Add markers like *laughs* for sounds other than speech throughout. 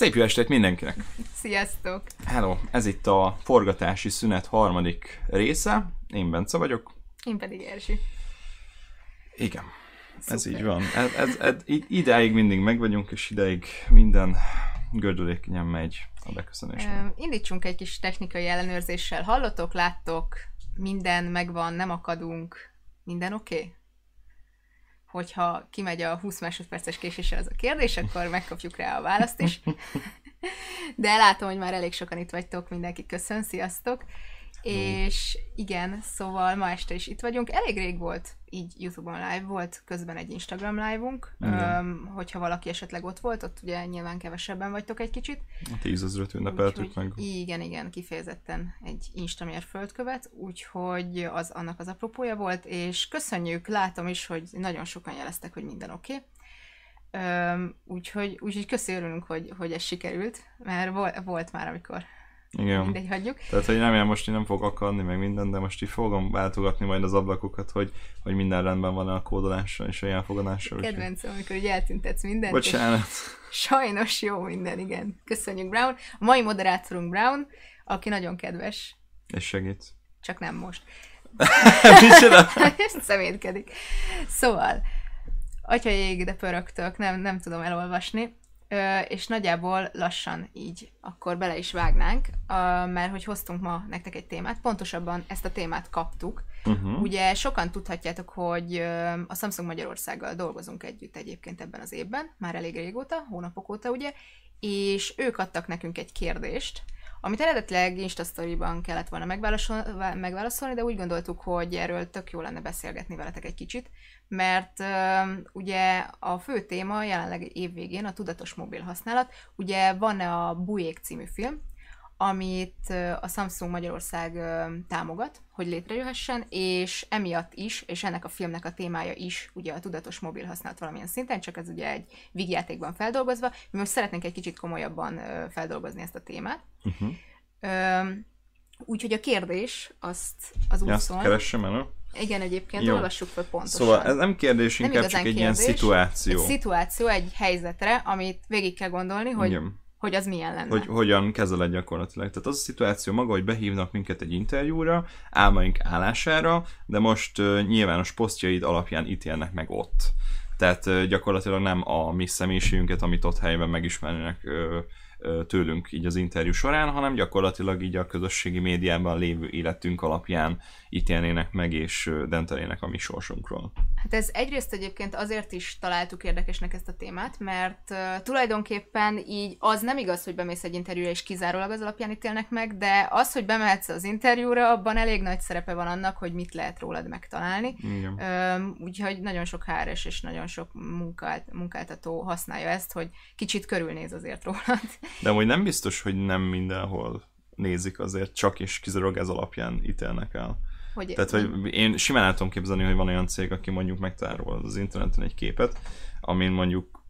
Szép jó estét mindenkinek! Sziasztok! Hello! Ez itt a forgatási szünet harmadik része. Én Bence vagyok. Én pedig Erzsi. Igen, Szuper. ez így van. Ez, ez, ez, idáig mindig meg vagyunk, és idáig minden gördülékenyen megy a beköszönés. Indítsunk egy kis technikai ellenőrzéssel. Hallottok, láttok, minden megvan, nem akadunk, minden oké? Okay? Hogyha kimegy a 20 másodperces késéssel ez a kérdés, akkor megkapjuk rá a választ is. *laughs* De látom, hogy már elég sokan itt vagytok, mindenki köszön, sziasztok! És igen, szóval ma este is itt vagyunk. Elég rég volt így Youtube-on live, volt közben egy Instagram live-unk. Öm, hogyha valaki esetleg ott volt, ott ugye nyilván kevesebben vagytok egy kicsit. A tízezret ünnepeltük úgy, meg. Igen, igen, kifejezetten egy Instamér földkövet, úgyhogy az annak az apropója volt, és köszönjük, látom is, hogy nagyon sokan jeleztek, hogy minden oké. Okay. úgyhogy, úgyhogy köszönjük, hogy, hogy ez sikerült, mert volt már, amikor igen. Mindegy, hagyjuk. Tehát, hogy nem, most én nem fog akadni, meg minden, de most így fogom váltogatni majd az ablakokat, hogy, hogy minden rendben van a kódolással és a elfogadással. Kedvencem, amikor ugye eltüntetsz mindent. Bocsánat. Sajnos jó minden, igen. Köszönjük, Brown. A mai moderátorunk Brown, aki nagyon kedves. És segít. Csak nem most. *laughs* Micsoda? *laughs* Szemétkedik. Szóval, atya ég, de pörögtök, nem, nem tudom elolvasni és nagyjából lassan így akkor bele is vágnánk, mert hogy hoztunk ma nektek egy témát, pontosabban ezt a témát kaptuk. Uh-huh. Ugye sokan tudhatjátok, hogy a Samsung Magyarországgal dolgozunk együtt egyébként ebben az évben, már elég régóta, hónapok óta ugye, és ők adtak nekünk egy kérdést, amit eredetileg Instastory-ban kellett volna megválaszolni, de úgy gondoltuk, hogy erről tök jó lenne beszélgetni veletek egy kicsit, mert ugye a fő téma jelenleg évvégén a tudatos mobil használat. Ugye van a Bujék című film, amit a Samsung Magyarország támogat, hogy létrejöhessen, és emiatt is, és ennek a filmnek a témája is ugye a tudatos mobil használat valamilyen szinten, csak ez ugye egy vígjátékban feldolgozva. Mi most szeretnénk egy kicsit komolyabban feldolgozni ezt a témát. Uh-huh. Úgyhogy a kérdés azt az úgy szól. Keressem el, igen, egyébként Jó. olvassuk fel pontosan. Szóval ez nem kérdés, nem inkább csak egy kérdés, ilyen szituáció. Egy szituáció, egy helyzetre, amit végig kell gondolni, hogy, Igen. Hogy az milyen lenne. Hogy hogyan kezeled gyakorlatilag. Tehát az a szituáció maga, hogy behívnak minket egy interjúra, álmaink állására, de most uh, nyilvános posztjaid alapján ítélnek meg ott. Tehát uh, gyakorlatilag nem a mi személyiségünket, amit ott helyben megismernének uh, tőlünk így az interjú során, hanem gyakorlatilag így a közösségi médiában lévő életünk alapján ítélnének meg és dentelének a mi sorsunkról. Hát ez egyrészt egyébként azért is találtuk érdekesnek ezt a témát, mert uh, tulajdonképpen így az nem igaz, hogy bemész egy interjúra és kizárólag az alapján ítélnek meg, de az, hogy bemehetsz az interjúra, abban elég nagy szerepe van annak, hogy mit lehet rólad megtalálni. Igen. Uh, úgyhogy nagyon sok HRS és nagyon sok munkált, munkáltató használja ezt, hogy kicsit körülnéz azért rólad. De hogy nem biztos, hogy nem mindenhol nézik azért, csak és kizárólag ez alapján ítélnek el. Hogy Tehát, hogy én simán el tudom képzelni, hogy van olyan cég, aki mondjuk megtárol az interneten egy képet, amin mondjuk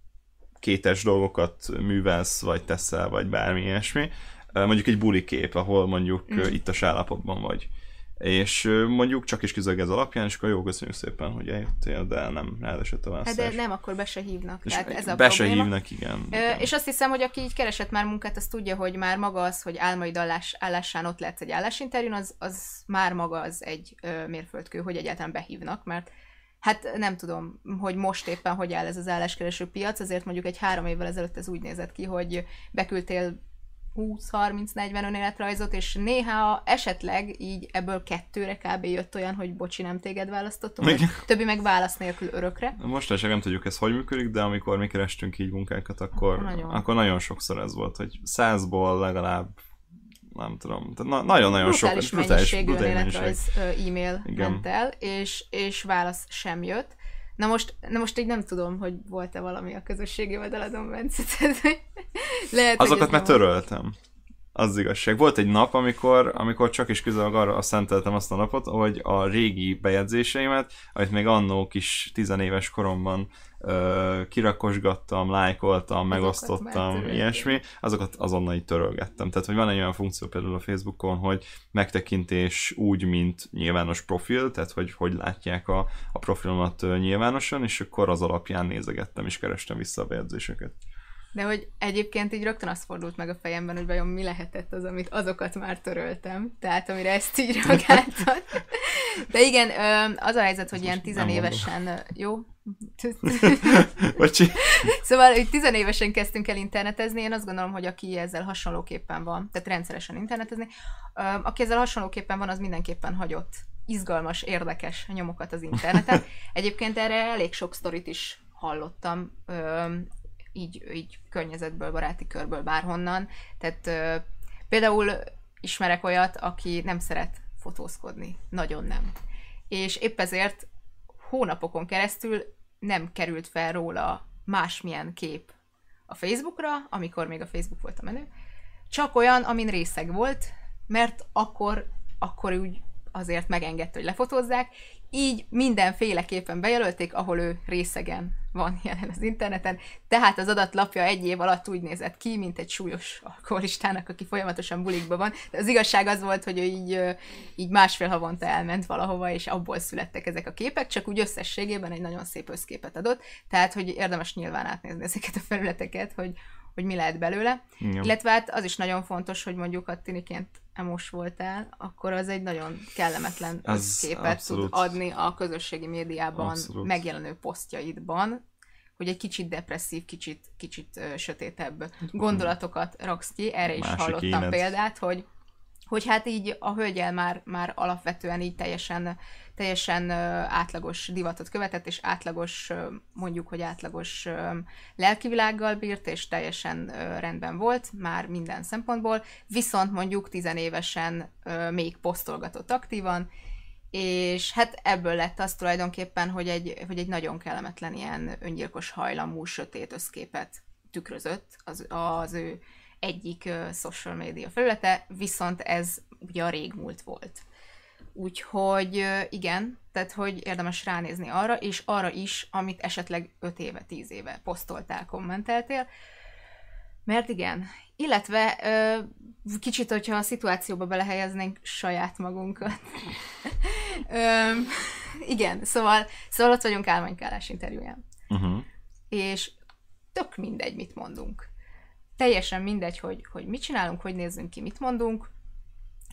kétes dolgokat művelsz, vagy teszel, vagy bármi ilyesmi. Mondjuk egy buli kép, ahol mondjuk mm. ittas állapotban vagy és mondjuk csak is kizög ez alapján, és akkor jó, köszönjük szépen, hogy eljöttél, de nem elesett a választás. Hát de nem, akkor be se hívnak. És tehát ez a be probléma. se hívnak, igen, igen. És azt hiszem, hogy aki így keresett már munkát, az tudja, hogy már maga az, hogy álmaid állás, állásán ott lehetsz egy állásinterjún, az, az már maga az egy ö, mérföldkő, hogy egyáltalán behívnak, mert Hát nem tudom, hogy most éppen hogy áll ez az álláskereső piac, azért mondjuk egy három évvel ezelőtt ez úgy nézett ki, hogy beküldtél 20-30-40 önéletrajzot, és néha esetleg így ebből kettőre kb. jött olyan, hogy bocsi, nem téged választottunk, vagy többi meg válasz nélkül örökre. Most nem tudjuk ez hogy működik, de amikor mi kerestünk így munkákat, akkor, akkor, nagyon. akkor nagyon sokszor ez volt, hogy százból legalább nem tudom, na, nagyon-nagyon sok brutális mennyiségű önéletrajz e-mail Igen. ment el, és, és válasz sem jött. Na most, na most így nem tudom, hogy volt-e valami a közösségi oldaladon, Bence. Lehet, Azokat már töröltem. Az igazság. Volt egy nap, amikor, amikor csak is közel arra szenteltem azt a napot, hogy a régi bejegyzéseimet, amit még annó kis tizenéves koromban ö, kirakosgattam, lájkoltam, megosztottam, ilyesmi, azokat azonnal így törölgettem. Tehát, hogy van egy olyan funkció például a Facebookon, hogy megtekintés úgy, mint nyilvános profil, tehát hogy hogy látják a, a profilomat nyilvánosan, és akkor az alapján nézegettem és kerestem vissza a bejegyzéseket. De hogy egyébként így rögtön azt fordult meg a fejemben, hogy vajon mi lehetett az, amit azokat már töröltem. Tehát amire ezt így *laughs* reagáltad. De igen, az a helyzet, hogy ilyen tizenévesen, jó? *laughs* Bocsi. Szóval, hogy tizenévesen kezdtünk el internetezni, én azt gondolom, hogy aki ezzel hasonlóképpen van, tehát rendszeresen internetezni, aki ezzel hasonlóképpen van, az mindenképpen hagyott izgalmas, érdekes nyomokat az interneten. *laughs* Egyébként erre elég sok sztorit is hallottam, így, így környezetből, baráti körből, bárhonnan. Tehát például ismerek olyat, aki nem szeret fotózkodni. Nagyon nem. És épp ezért hónapokon keresztül nem került fel róla másmilyen kép a Facebookra, amikor még a Facebook volt a menő, csak olyan, amin részeg volt, mert akkor, akkor úgy azért megengedte, hogy lefotózzák, így mindenféleképpen bejelölték, ahol ő részegen van jelen az interneten, tehát az adatlapja egy év alatt úgy nézett ki, mint egy súlyos alkoholistának, aki folyamatosan bulikba van. De az igazság az volt, hogy ő így, így másfél havonta elment valahova, és abból születtek ezek a képek, csak úgy összességében egy nagyon szép összképet adott, tehát hogy érdemes nyilván átnézni ezeket a felületeket, hogy, hogy mi lehet belőle. Ja. Illetve hát az is nagyon fontos, hogy mondjuk a tiniként emos voltál, akkor az egy nagyon kellemetlen az képet abszolút. tud adni a közösségi médiában abszolút. megjelenő posztjaidban, hogy egy kicsit depresszív, kicsit, kicsit sötétebb gondolatokat raksz ki. Erre is Másik hallottam énet. példát, hogy hogy hát így a hölgyel már, már alapvetően így teljesen, teljesen átlagos divatot követett, és átlagos, mondjuk, hogy átlagos lelkivilággal bírt, és teljesen rendben volt már minden szempontból, viszont mondjuk tizenévesen még posztolgatott aktívan, és hát ebből lett az tulajdonképpen, hogy egy, hogy egy nagyon kellemetlen ilyen öngyilkos hajlamú, sötét összképet tükrözött az, az ő egyik social media felülete, viszont ez ugye a régmúlt volt. Úgyhogy igen, tehát hogy érdemes ránézni arra, és arra is, amit esetleg 5 éve, 10 éve posztoltál, kommenteltél, mert igen, illetve ö, kicsit, hogyha a szituációba belehelyeznénk saját magunkat. *laughs* ö, igen, szóval, szóval ott vagyunk álmánykálás interjúján. Uh-huh. És tök mindegy, mit mondunk teljesen mindegy, hogy, hogy mit csinálunk, hogy nézzünk ki, mit mondunk.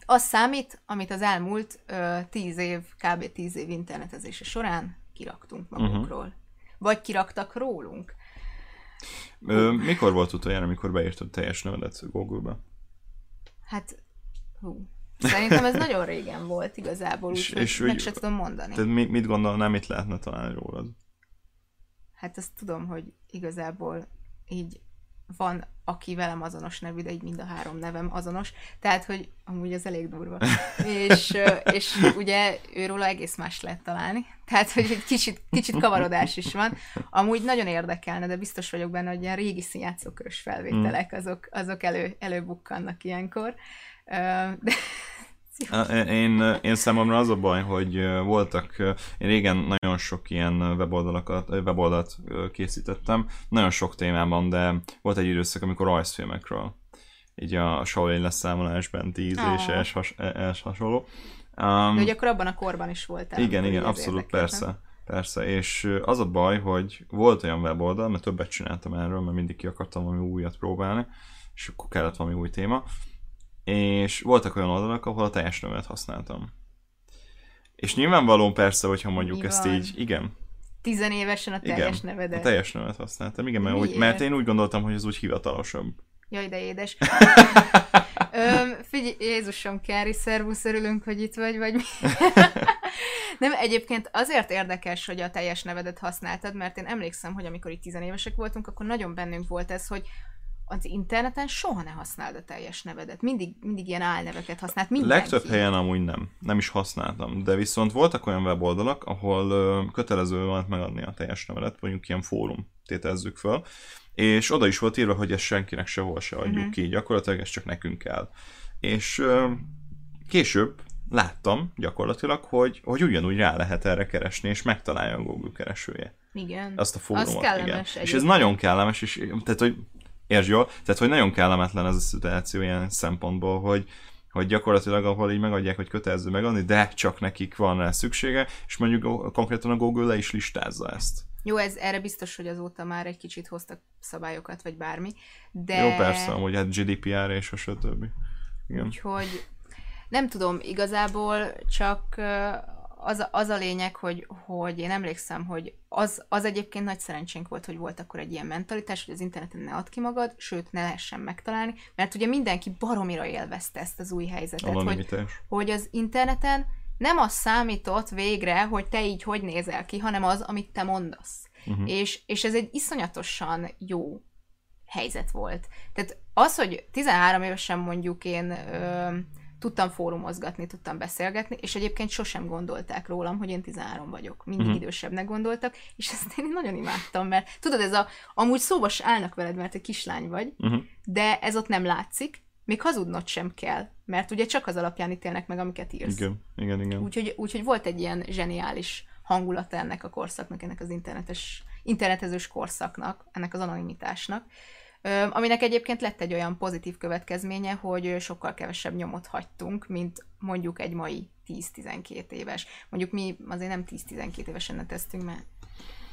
Az számít, amit az elmúlt ö, tíz év, kb. tíz év internetezése során kiraktunk magunkról. Uh-huh. Vagy kiraktak rólunk. Ö, mikor volt utoljára, amikor beírtad teljes nevedet Google-be? Hát, hú. Szerintem ez nagyon régen volt igazából, úgyhogy és, meg se tudom mondani. Tehát mit, mit gondolnál, mit lehetne találni rólad? Hát azt tudom, hogy igazából így van, aki velem azonos nevű, de így mind a három nevem azonos, tehát, hogy amúgy az elég durva. *laughs* és, és ugye őróla egész más lehet találni, tehát, hogy egy kicsit, kicsit kavarodás is van. Amúgy nagyon érdekelne, de biztos vagyok benne, hogy ilyen régi színjátszókörös felvételek, mm. azok, azok elő, előbukkannak ilyenkor. De én, én számomra az a baj, hogy voltak, én régen nagyon sok ilyen weboldalakat, weboldalt készítettem, nagyon sok témában, de volt egy időszak, amikor rajzfilmekről, így a Shaolin leszámolásban 10 oh. és has, es hasonló. Um, de ugye akkor abban a korban is voltál. Igen, igen, abszolút, persze. Persze, és az a baj, hogy volt olyan weboldal, mert többet csináltam erről, mert mindig ki akartam valami újat próbálni, és akkor kellett valami új téma, és voltak olyan oldalak, ahol a teljes nevet használtam. És nyilvánvalóan persze, hogyha mondjuk Mi ezt van? így, igen. Tizenévesen a teljes igen, nevedet. a teljes nevet használtam, igen, mert, úgy, mert én úgy gondoltam, hogy ez úgy hivatalosabb. Jaj, de édes. *laughs* Öm, figyelj, Jézusom, Kári, szervusz, örülünk, hogy itt vagy, vagy mi? *laughs* Nem, egyébként azért érdekes, hogy a teljes nevedet használtad, mert én emlékszem, hogy amikor itt tizenévesek voltunk, akkor nagyon bennünk volt ez, hogy az interneten soha ne használd a teljes nevedet. Mindig, mindig ilyen álneveket használt mindenki. Legtöbb helyen amúgy nem. Nem is használtam. De viszont voltak olyan weboldalak, ahol ö, kötelező volt megadni a teljes nevedet, mondjuk ilyen fórum tételezzük föl, és oda is volt írva, hogy ezt senkinek sehol se adjuk uh-huh. ki, gyakorlatilag ez csak nekünk kell. És ö, később láttam gyakorlatilag, hogy, hogy ugyanúgy rá lehet erre keresni, és megtalálja a Google keresője. Igen. Azt a fórumot. Az kellemes igen. És ez nagyon kellemes, és tehát, hogy Értsd jól? Tehát, hogy nagyon kellemetlen ez a szituáció ilyen szempontból, hogy, hogy gyakorlatilag ahol így megadják, hogy kötelező megadni, de csak nekik van rá szüksége, és mondjuk konkrétan a Google le is listázza ezt. Jó, ez erre biztos, hogy azóta már egy kicsit hoztak szabályokat, vagy bármi, de... Jó, persze, amúgy hát GDPR és a stb. Igen. Úgyhogy nem tudom, igazából csak az, az a lényeg, hogy, hogy én emlékszem, hogy az, az egyébként nagy szerencsénk volt, hogy volt akkor egy ilyen mentalitás, hogy az interneten ne add ki magad, sőt, ne lehessen megtalálni, mert ugye mindenki baromira élvezte ezt az új helyzetet, hogy, hogy az interneten nem az számított végre, hogy te így hogy nézel ki, hanem az, amit te mondasz. Uh-huh. És, és ez egy iszonyatosan jó helyzet volt. Tehát az, hogy 13 évesen mondjuk én ö, tudtam fórumozgatni, tudtam beszélgetni, és egyébként sosem gondolták rólam, hogy én 13 vagyok. Mindig uh-huh. idősebbnek gondoltak, és ezt én nagyon imádtam, mert tudod, ez a, amúgy szóba állnak veled, mert egy kislány vagy, uh-huh. de ez ott nem látszik, még hazudnod sem kell, mert ugye csak az alapján ítélnek meg, amiket írsz. Igen, igen, igen. Úgyhogy, úgyhogy volt egy ilyen zseniális hangulata ennek a korszaknak, ennek az internetes, internetezős korszaknak, ennek az anonimitásnak, aminek egyébként lett egy olyan pozitív következménye, hogy sokkal kevesebb nyomot hagytunk, mint mondjuk egy mai 10-12 éves. Mondjuk mi azért nem 10-12 évesen neteztünk, mert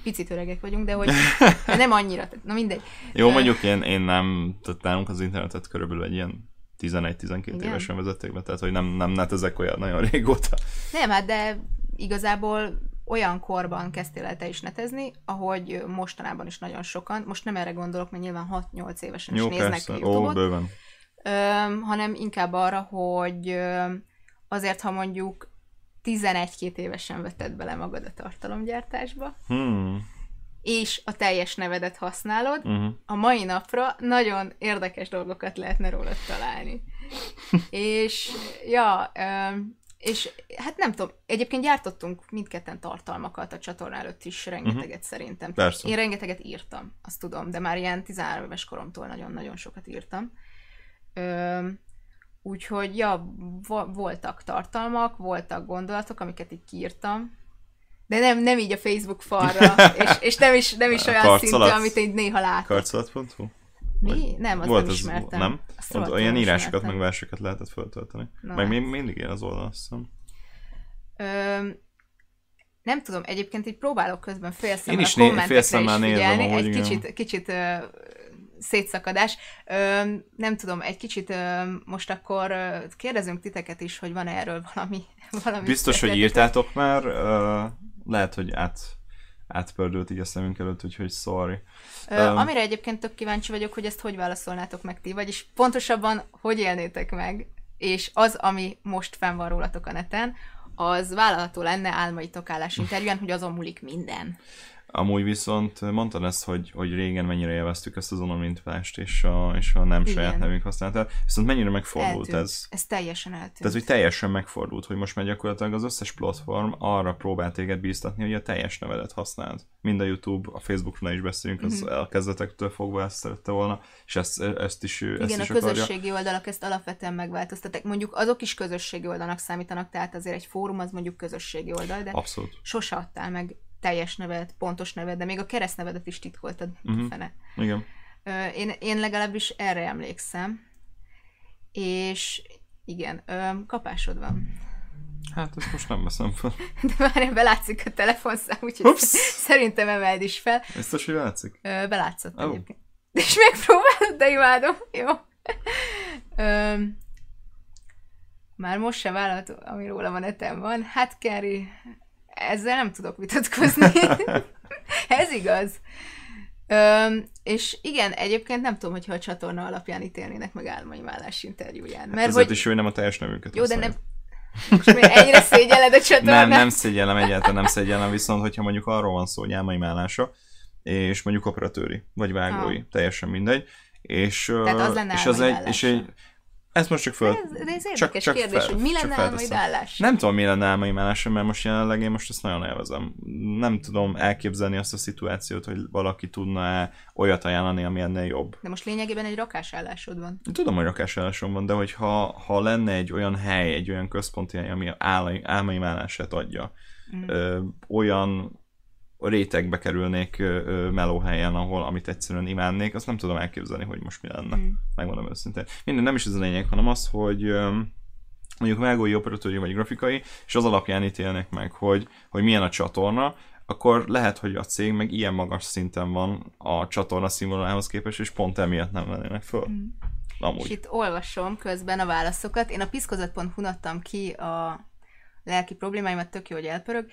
picit öregek vagyunk, de hogy *laughs* nem annyira, na mindegy. Jó, mondjuk én, én nem, tehát nálunk az internetet körülbelül egy ilyen 11-12 évesen vezették be, tehát hogy nem, nem netezek olyan nagyon régóta. Nem, hát de igazából olyan korban kezdtél el te is netezni, ahogy mostanában is nagyon sokan, most nem erre gondolok, mert nyilván 6-8 évesen Jó, is néznek persze. YouTube-ot, Ó, bőven. Ö, hanem inkább arra, hogy azért, ha mondjuk 11-2 évesen vetted bele magad a tartalomgyártásba, hmm. és a teljes nevedet használod, uh-huh. a mai napra nagyon érdekes dolgokat lehetne rólad találni. *laughs* és ja, és hát nem tudom, egyébként gyártottunk mindketten tartalmakat a csatorna előtt is, rengeteget uh-huh. szerintem. Persze. Én rengeteget írtam, azt tudom, de már ilyen 13 éves koromtól nagyon-nagyon sokat írtam. Ö, úgyhogy, ja, vo- voltak tartalmak, voltak gondolatok, amiket így kiírtam, de nem, nem így a Facebook falra, *laughs* és, és nem is, nem is olyan szintű, amit én néha látok. Karcalat.hu? Mi? Nem, azt Volt nem ismertem. Az, nem? Azt Ott olyan írásokat, meg verseket lehetett föltölteni. Na, meg hát. még mindig ilyen az oldal, azt hiszem. Ö, nem tudom, egyébként így próbálok közben félszemmel a kommentekre is figyelni, nézem, egy igen. kicsit, kicsit ö, szétszakadás. Ö, nem tudom, egy kicsit ö, most akkor ö, kérdezünk titeket is, hogy van-e erről valami, valami Biztos, hogy írtátok már, ö, lehet, hogy át átpördült így a szemünk előtt, úgyhogy sorry. Ö, um, amire egyébként tök kíváncsi vagyok, hogy ezt hogy válaszolnátok meg ti, vagyis pontosabban hogy élnétek meg, és az, ami most fenn van rólatok a neten, az vállalható lenne álmaitok állásinterjúan, hogy azon múlik minden. Amúgy viszont mondtad ezt, hogy, hogy régen mennyire élveztük ezt az anonimitást és a, és a nem Igen. saját nevünk használatát, viszont mennyire megfordult eltűnt. ez. Ez teljesen eltűnt. Tehát, hogy teljesen megfordult, hogy most már gyakorlatilag az összes platform arra próbál téged bíztatni, hogy a teljes nevedet használd. Mind a YouTube, a Facebookon is beszélünk, az mm-hmm. elkezdetektől fogva ezt szerette volna, és ezt, ezt is Igen, ezt is a közösségi akarja. oldalak ezt alapvetően megváltoztatják. Mondjuk azok is közösségi oldalnak számítanak, tehát azért egy fórum az mondjuk közösségi oldal, de Abszolút. sose adtál meg teljes neved, pontos neved, de még a keresztnevedet is titkoltad. Uh-huh. Fene. Igen. Én, én legalábbis erre emlékszem. És igen, kapásod van. Hát ezt most nem veszem fel. *laughs* De már belátszik a telefonszám, úgyhogy Ups. szerintem emeld is fel. Biztos, hogy látszik? Belátszott oh. egyébként. És megpróbálod, de imádom. Jó. Ö, már most se vállalt, ami róla van etem van. Hát, Kerry, ezzel nem tudok vitatkozni. *laughs* *laughs* Ez igaz. Ö, és igen, egyébként nem tudom, hogyha a csatorna alapján ítélnének meg álmai vállás interjúján. Hát mert ezért hogy... is ő nem a teljes nevünket Jó, de nem... Most miért ennyire szégyelled a csatornát? Nem, nem szégyellem, egyáltalán nem szégyellem, viszont hogyha mondjuk arról van szó, hogy álmai vállása, és mondjuk operatőri, vagy vágói, ha. teljesen mindegy. És, Tehát az lenne és az egy, és egy, ezt most csak föl... Ez, ez érdekes csak, csak kérdés, fel, hogy mi lenne álmaid állás? Nem tudom, mi lenne álmaim állása, mert most jelenleg én most ezt nagyon élvezem. Nem tudom elképzelni azt a szituációt, hogy valaki tudna olyat ajánlani, ami ennél jobb. De most lényegében egy rakásállásod van. Tudom, hogy rakásállásom van, de hogyha ha lenne egy olyan hely, egy olyan központi hely, ami álmaim állását adja, mm. ö, olyan rétegbe kerülnék melóhelyen, ahol amit egyszerűen imádnék, azt nem tudom elképzelni, hogy most mi lenne. Mm. Megmondom őszintén. Minden nem is ez a lényeg, hanem az, hogy mondjuk vágói, operatőri vagy grafikai, és az alapján ítélnek meg, hogy, hogy milyen a csatorna, akkor lehet, hogy a cég meg ilyen magas szinten van a csatorna színvonalához képest, és pont emiatt nem vennének föl. Mm. Amúgy. És itt olvasom közben a válaszokat. Én a piszkozat.hu adtam ki a lelki problémáimat, tök jó, hogy elpörög.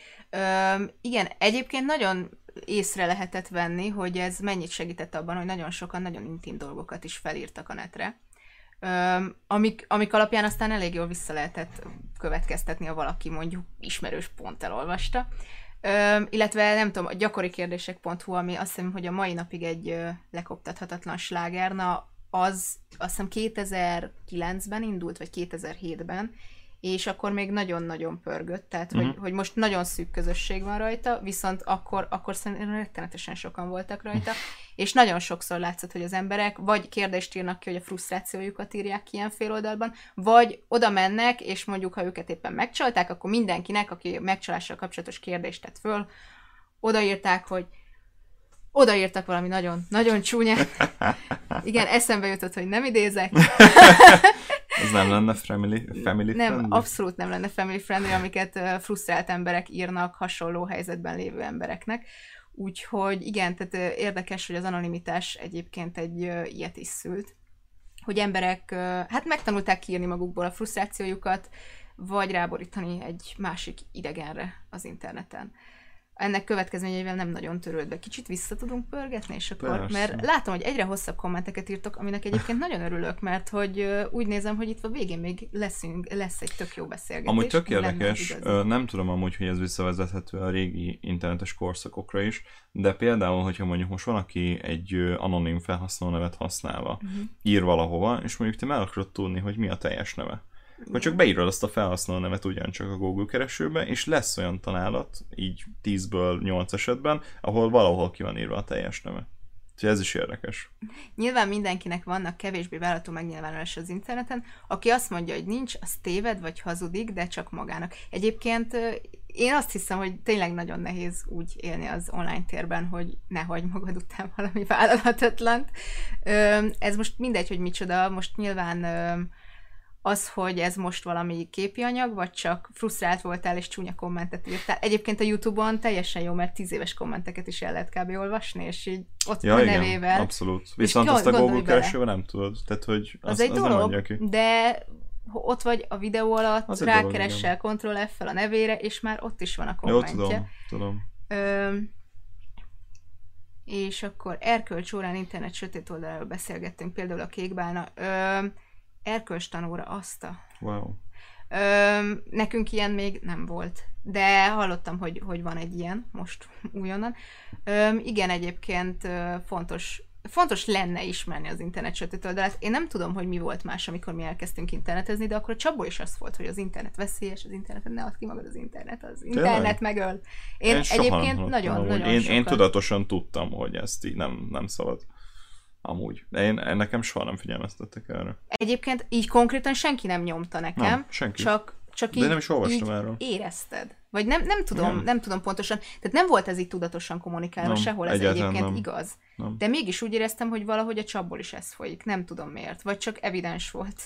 Üm, igen, egyébként nagyon észre lehetett venni, hogy ez mennyit segített abban, hogy nagyon sokan nagyon intim dolgokat is felírtak a netre. Üm, amik, amik alapján aztán elég jól vissza lehetett következtetni, ha valaki mondjuk ismerős pont elolvasta. Üm, illetve nem tudom, a gyakori kérdések.hu, ami azt hiszem, hogy a mai napig egy lekoptathatatlan sláger, na az azt hiszem 2009-ben indult, vagy 2007-ben, és akkor még nagyon-nagyon pörgött, tehát uh-huh. hogy, mhm. hogy most nagyon szűk közösség van rajta, viszont akkor, akkor szerintem rettenetesen sokan voltak rajta, és nagyon sokszor látszott, hogy az emberek vagy kérdést írnak ki, hogy a frusztrációjukat írják ki ilyen féloldalban, vagy oda mennek, és mondjuk, ha őket éppen megcsalták, akkor mindenkinek, aki megcsalással kapcsolatos kérdést tett föl, odaírták, hogy odaírtak valami nagyon, nagyon csúnyát. *laughs* Igen, eszembe jutott, hogy nem idézek. *laughs* Ez nem lenne family, family Nem, friendly? abszolút nem lenne family friendly, amiket frusztrált emberek írnak hasonló helyzetben lévő embereknek. Úgyhogy igen, tehát érdekes, hogy az anonimitás egyébként egy ilyet is szült. Hogy emberek hát megtanulták kiírni magukból a frusztrációjukat, vagy ráborítani egy másik idegenre az interneten ennek következményeivel nem nagyon törődve. Kicsit vissza tudunk pörgetni, és akkor, Persze. mert látom, hogy egyre hosszabb kommenteket írtok, aminek egyébként *laughs* nagyon örülök, mert hogy úgy nézem, hogy itt a végén még leszünk, lesz egy tök jó beszélgetés. Amúgy tök érdekes, nem tudom amúgy, hogy ez visszavezethető a régi internetes korszakokra is, de például, hogyha mondjuk most van, aki egy anonim felhasználó nevet használva, uh-huh. ír valahova, és mondjuk te meg akarod tudni, hogy mi a teljes neve vagy csak beírod azt a felhasználó nevet ugyancsak a Google keresőbe, és lesz olyan találat, így 10-ből 8 esetben, ahol valahol ki van írva a teljes neve. Úgyhogy ez is érdekes. Nyilván mindenkinek vannak kevésbé vállalható megnyilvánulás az interneten. Aki azt mondja, hogy nincs, az téved vagy hazudik, de csak magának. Egyébként én azt hiszem, hogy tényleg nagyon nehéz úgy élni az online térben, hogy ne hagyd magad után valami vállalhatatlant. Ez most mindegy, hogy micsoda. Most nyilván az, hogy ez most valami képi anyag, vagy csak frusztrált voltál és csúnya kommentet írtál. Egyébként a Youtube-on teljesen jó, mert tíz éves kommenteket is el lehet kb. olvasni, és így ott ja, a igen, nevével. abszolút. Viszont azt a Google keresőben nem tudod, tehát hogy az, az, egy az dolog, nem ki. de ott vagy a videó alatt, az rákeressel Ctrl F-fel a nevére, és már ott is van a kommentje. Jó, tudom, tudom. Ö, és akkor erkölcs órán internet sötét oldaláról beszélgettünk, például a kékbálna. Ö, erkölcstanóra azt a... Wow. Ö, nekünk ilyen még nem volt, de hallottam, hogy, hogy van egy ilyen most újonnan. Ö, igen, egyébként fontos fontos lenne ismerni az internet sötét oldalát. Én nem tudom, hogy mi volt más, amikor mi elkezdtünk internetezni, de akkor a Csabó is az volt, hogy az internet veszélyes, az internet ne add ki magad az internet, az internet Tényleg? megöl. Én, én egyébként nagyon, nagyon én, én tudatosan tudtam, hogy ezt így nem, nem szabad. Amúgy. De én, nekem soha nem figyelmeztettek erre. Egyébként így konkrétan senki nem nyomta nekem. Nem, senki. Csak, csak így, De nem is olvastam így erről. érezted. Vagy nem, nem tudom, nem. nem tudom pontosan. Tehát nem volt ez így tudatosan kommunikálva nem, sehol, ez egyébként nem. igaz. Nem. De mégis úgy éreztem, hogy valahogy a csapból is ez folyik. Nem tudom miért. Vagy csak evidens volt.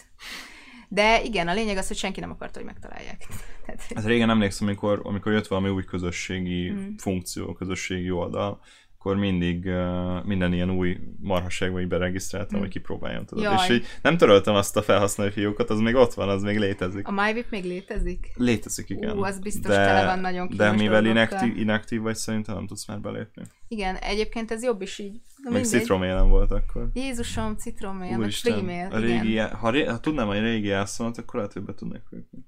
De igen, a lényeg az, hogy senki nem akarta, hogy megtalálják. *laughs* Tehát... Hát régen emlékszem, amikor, amikor jött valami új közösségi hmm. funkció, közösségi oldal, akkor mindig uh, minden ilyen új marhasságban így beregisztráltam, mm. hogy kipróbáljam, tudod. Jaj. És így nem töröltem azt a felhasználói fiókat, az még ott van, az még létezik. A MyVip még létezik? Létezik, igen. Ú, az biztos de, tele van nagyon De mivel inaktív, inaktív vagy, szerintem nem tudsz már belépni. Igen, egyébként ez jobb is így. Na, Még citromélem volt akkor. Jézusom, citromél, meg freemail, a régi, ha, ré, ha tudnám, hogy régi elszólt, akkor lehet, hogy be tudnék lépni.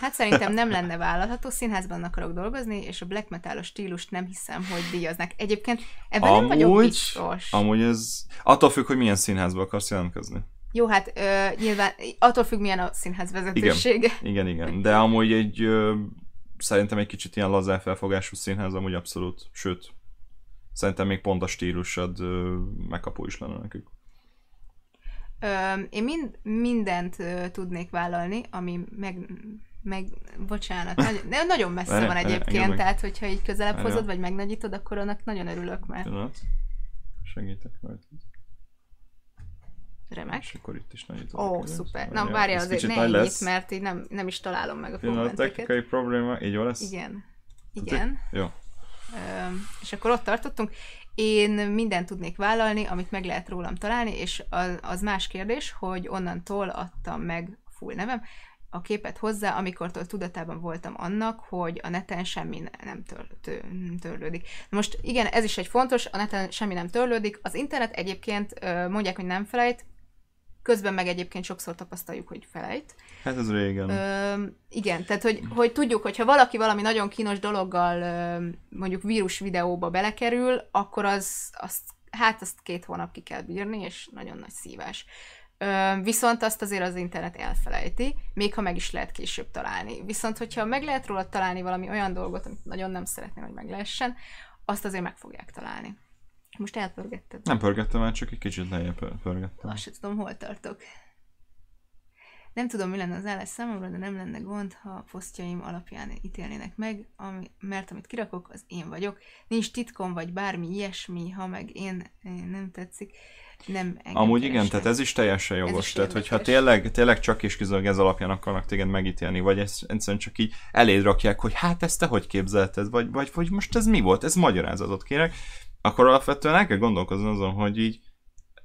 Hát szerintem nem lenne vállalható, színházban akarok dolgozni, és a black metal stílust nem hiszem, hogy díjaznak. Egyébként ebben amúgy, nem vagyok biztos. Amúgy ez attól függ, hogy milyen színházba akarsz jelentkezni. Jó, hát ö, nyilván attól függ, milyen a színház vezetősége. Igen, igen, igen. De amúgy egy ö, szerintem egy kicsit ilyen lazá felfogású színház amúgy abszolút, sőt, szerintem még pont a stílusod ö, megkapó is lenne nekük. Ö, én mind, mindent ö, tudnék vállalni, ami meg, meg bocsánat, nagy, de nagyon messze várj, van egyébként, várj, tehát hogyha így közelebb várj, hozod, vagy megnagyítod, akkor annak nagyon örülök, mert... Tudod? Segítek rajta. Remek. És akkor itt is nagyítom. Ó, oh, szuper. Na, várja azért, ne ennyit, lesz. mert így nem, nem is találom meg a kommenteket. technikai probléma, így jó lesz? Igen. Igen. Jó. és akkor ott tartottunk. Én mindent tudnék vállalni, amit meg lehet rólam találni, és az, más kérdés, hogy onnantól adtam meg full nevem, a képet hozzá, amikor tudatában voltam annak, hogy a neten semmi nem tör, törlődik. Most igen, ez is egy fontos, a neten semmi nem törlődik. Az internet egyébként mondják, hogy nem felejt, közben meg egyébként sokszor tapasztaljuk, hogy felejt. Hát ez régen. Ö, igen, tehát hogy, hogy tudjuk, hogy ha valaki valami nagyon kínos dologgal mondjuk vírus videóba belekerül, akkor az, azt, hát azt két hónap ki kell bírni, és nagyon nagy szívás. Ö, viszont azt azért az internet elfelejti, még ha meg is lehet később találni. Viszont, hogyha meg lehet róla találni valami olyan dolgot, amit nagyon nem szeretném, hogy meg lehessen, azt azért meg fogják találni. Most elpörgetted. Nem pörgettem el, csak egy kicsit lejjebb pörgettem. Azt sem tudom, hol tartok. Nem tudom, mi lenne az állás számomra, de nem lenne gond, ha posztjaim alapján ítélnének meg, ami, mert amit kirakok, az én vagyok. Nincs titkom, vagy bármi ilyesmi, ha meg én, én nem tetszik nem Amúgy keresnek. igen, tehát ez is teljesen jogos. Is tehát, hogyha tényleg, tényleg csak és kizárólag ez alapján akarnak téged megítélni, vagy ezt egyszerűen csak így eléd rakják, hogy hát ezt te hogy képzelted, vagy, vagy, vagy most ez mi volt, ez magyarázatot kérek, akkor alapvetően el kell gondolkozni azon, hogy így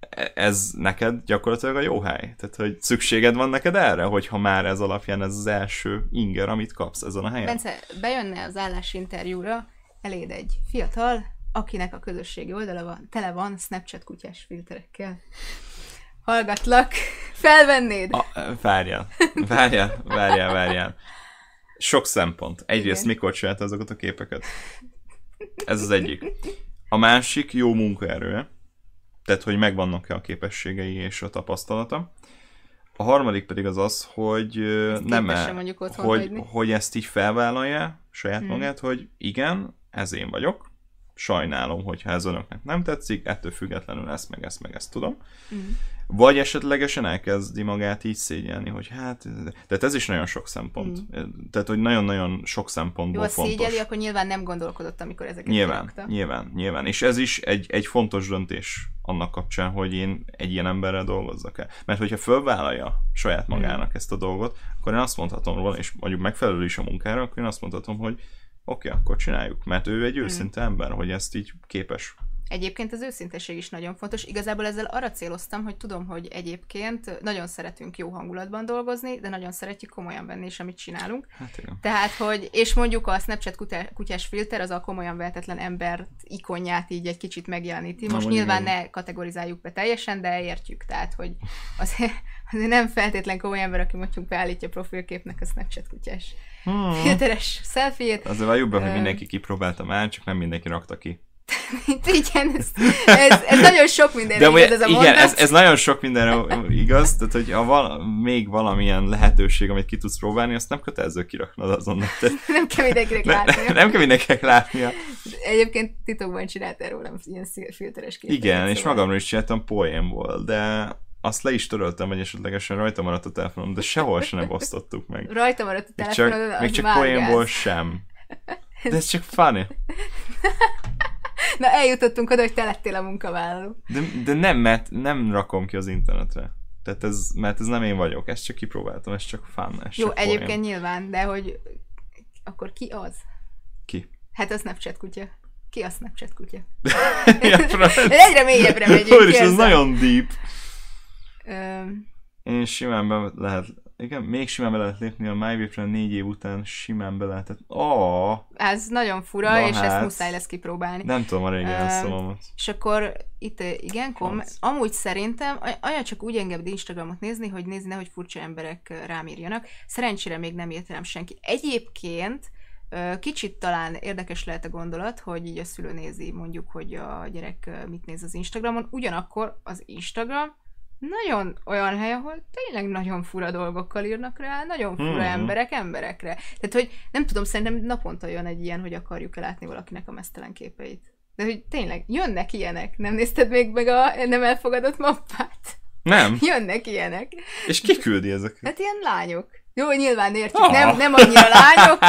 e- ez neked gyakorlatilag a jó hely. Tehát, hogy szükséged van neked erre, hogyha már ez alapján ez az első inger, amit kapsz ezen a helyen. Bence, bejönne az állásinterjúra eléd egy fiatal, akinek a közösségi oldala van, tele van Snapchat kutyás filterekkel. Hallgatlak, felvennéd? A, várjál, várjál, várjál, várjál. Sok szempont. Egyrészt Igen. mikor csinált azokat a képeket? Ez az egyik. A másik jó munkaerő, tehát hogy megvannak-e a képességei és a tapasztalata. A harmadik pedig az az, hogy ezt nem -e, hogy, hogy ezt így felvállalja saját hmm. magát, hogy igen, ez én vagyok, sajnálom, hogyha ez önöknek nem tetszik, ettől függetlenül ezt, meg ezt, meg ezt tudom. Mm. Vagy esetlegesen elkezdi magát így szégyelni, hogy hát, tehát ez is nagyon sok szempont. Mm. Tehát, hogy nagyon-nagyon sok szempontból Jó, fontos. szégyeli, akkor nyilván nem gondolkodott, amikor ezeket Nyilván, kirakta. nyilván, nyilván. És ez is egy, egy fontos döntés annak kapcsán, hogy én egy ilyen emberrel dolgozzak el. Mert hogyha fölvállalja saját magának mm. ezt a dolgot, akkor én azt mondhatom róla, és mondjuk megfelelő is a munkára, akkor én azt mondhatom, hogy oké, okay, akkor csináljuk, mert ő egy hmm. őszinte hmm. ember, hogy ezt így képes. Egyébként az őszintesség is nagyon fontos. Igazából ezzel arra céloztam, hogy tudom, hogy egyébként nagyon szeretünk jó hangulatban dolgozni, de nagyon szeretjük komolyan venni is, amit csinálunk. Hát igen. Tehát, hogy, és mondjuk a Snapchat kutyás filter az a komolyan vehetetlen ember ikonját így egy kicsit megjeleníti. Most Na, nyilván igen. ne kategorizáljuk be teljesen, de értjük. Tehát, hogy azért, azért nem feltétlen komoly ember, aki mondjuk beállítja profilképnek a Snapchat kutyás hmm. filteres selfie-t. Azért valljuk be, hogy mindenki kipróbálta már, csak nem mindenki rakta ki. Igen, ez, ez, ez, nagyon sok minden De igaz ez a Igen, ez, ez, nagyon sok minden igaz, tehát hogy ha val, még valamilyen lehetőség, amit ki tudsz próbálni, azt nem kötelező kiraknod azonnal. Tehát, *laughs* nem kell mindenkinek látnia. Nem, nem kell mindenkinek látnia. Egyébként titokban csináltál rólam ilyen filteres képet. Igen, szóval. és magamról is csináltam poénból, de azt le is töröltem, vagy esetlegesen rajta maradt a telefonom, de sehol sem nem osztottuk meg. Rajta maradt a telefonom, Még csak, még csak poénból sem. *laughs* De ez csak funny. *laughs* Na eljutottunk oda, hogy te lettél a munkavállaló. De, de nem, mert nem rakom ki az internetre. Tehát ez, mert ez nem én vagyok, ezt csak kipróbáltam, ez csak fun. Ez Jó, csak egyébként poén. nyilván, de hogy akkor ki az? Ki? Hát a Snapchat kutya. Ki a Snapchat kutya? *laughs* *laughs* Egyre mélyebbre megyünk. Úr, ez nagyon deep. Én simán be lehet, igen, még simán be lehet lépni a MyVip-re négy év után simán be lehetett. Oh, Ez nagyon fura, Na és hát, ezt muszáj lesz kipróbálni. Nem tudom a régi um, szavamat. És akkor itt igen, kom, amúgy szerintem olyan csak úgy engem Instagramot nézni, hogy nézni nehogy furcsa emberek rám írjanak. Szerencsére még nem írt rám senki. Egyébként Kicsit talán érdekes lehet a gondolat, hogy így a szülő nézi mondjuk, hogy a gyerek mit néz az Instagramon, ugyanakkor az Instagram nagyon olyan hely, ahol tényleg nagyon fura dolgokkal írnak rá, nagyon fura mm-hmm. emberek emberekre. Tehát, hogy nem tudom, szerintem naponta jön egy ilyen, hogy akarjuk-e látni valakinek a mesztelen képeit. De hogy tényleg, jönnek ilyenek. Nem nézted még meg a nem elfogadott mappát? Nem. *laughs* Jönnek ilyenek. És ki küldi ezeket? Hát ilyen lányok. Jó, nyilván értjük, oh. nem, nem annyira lányok,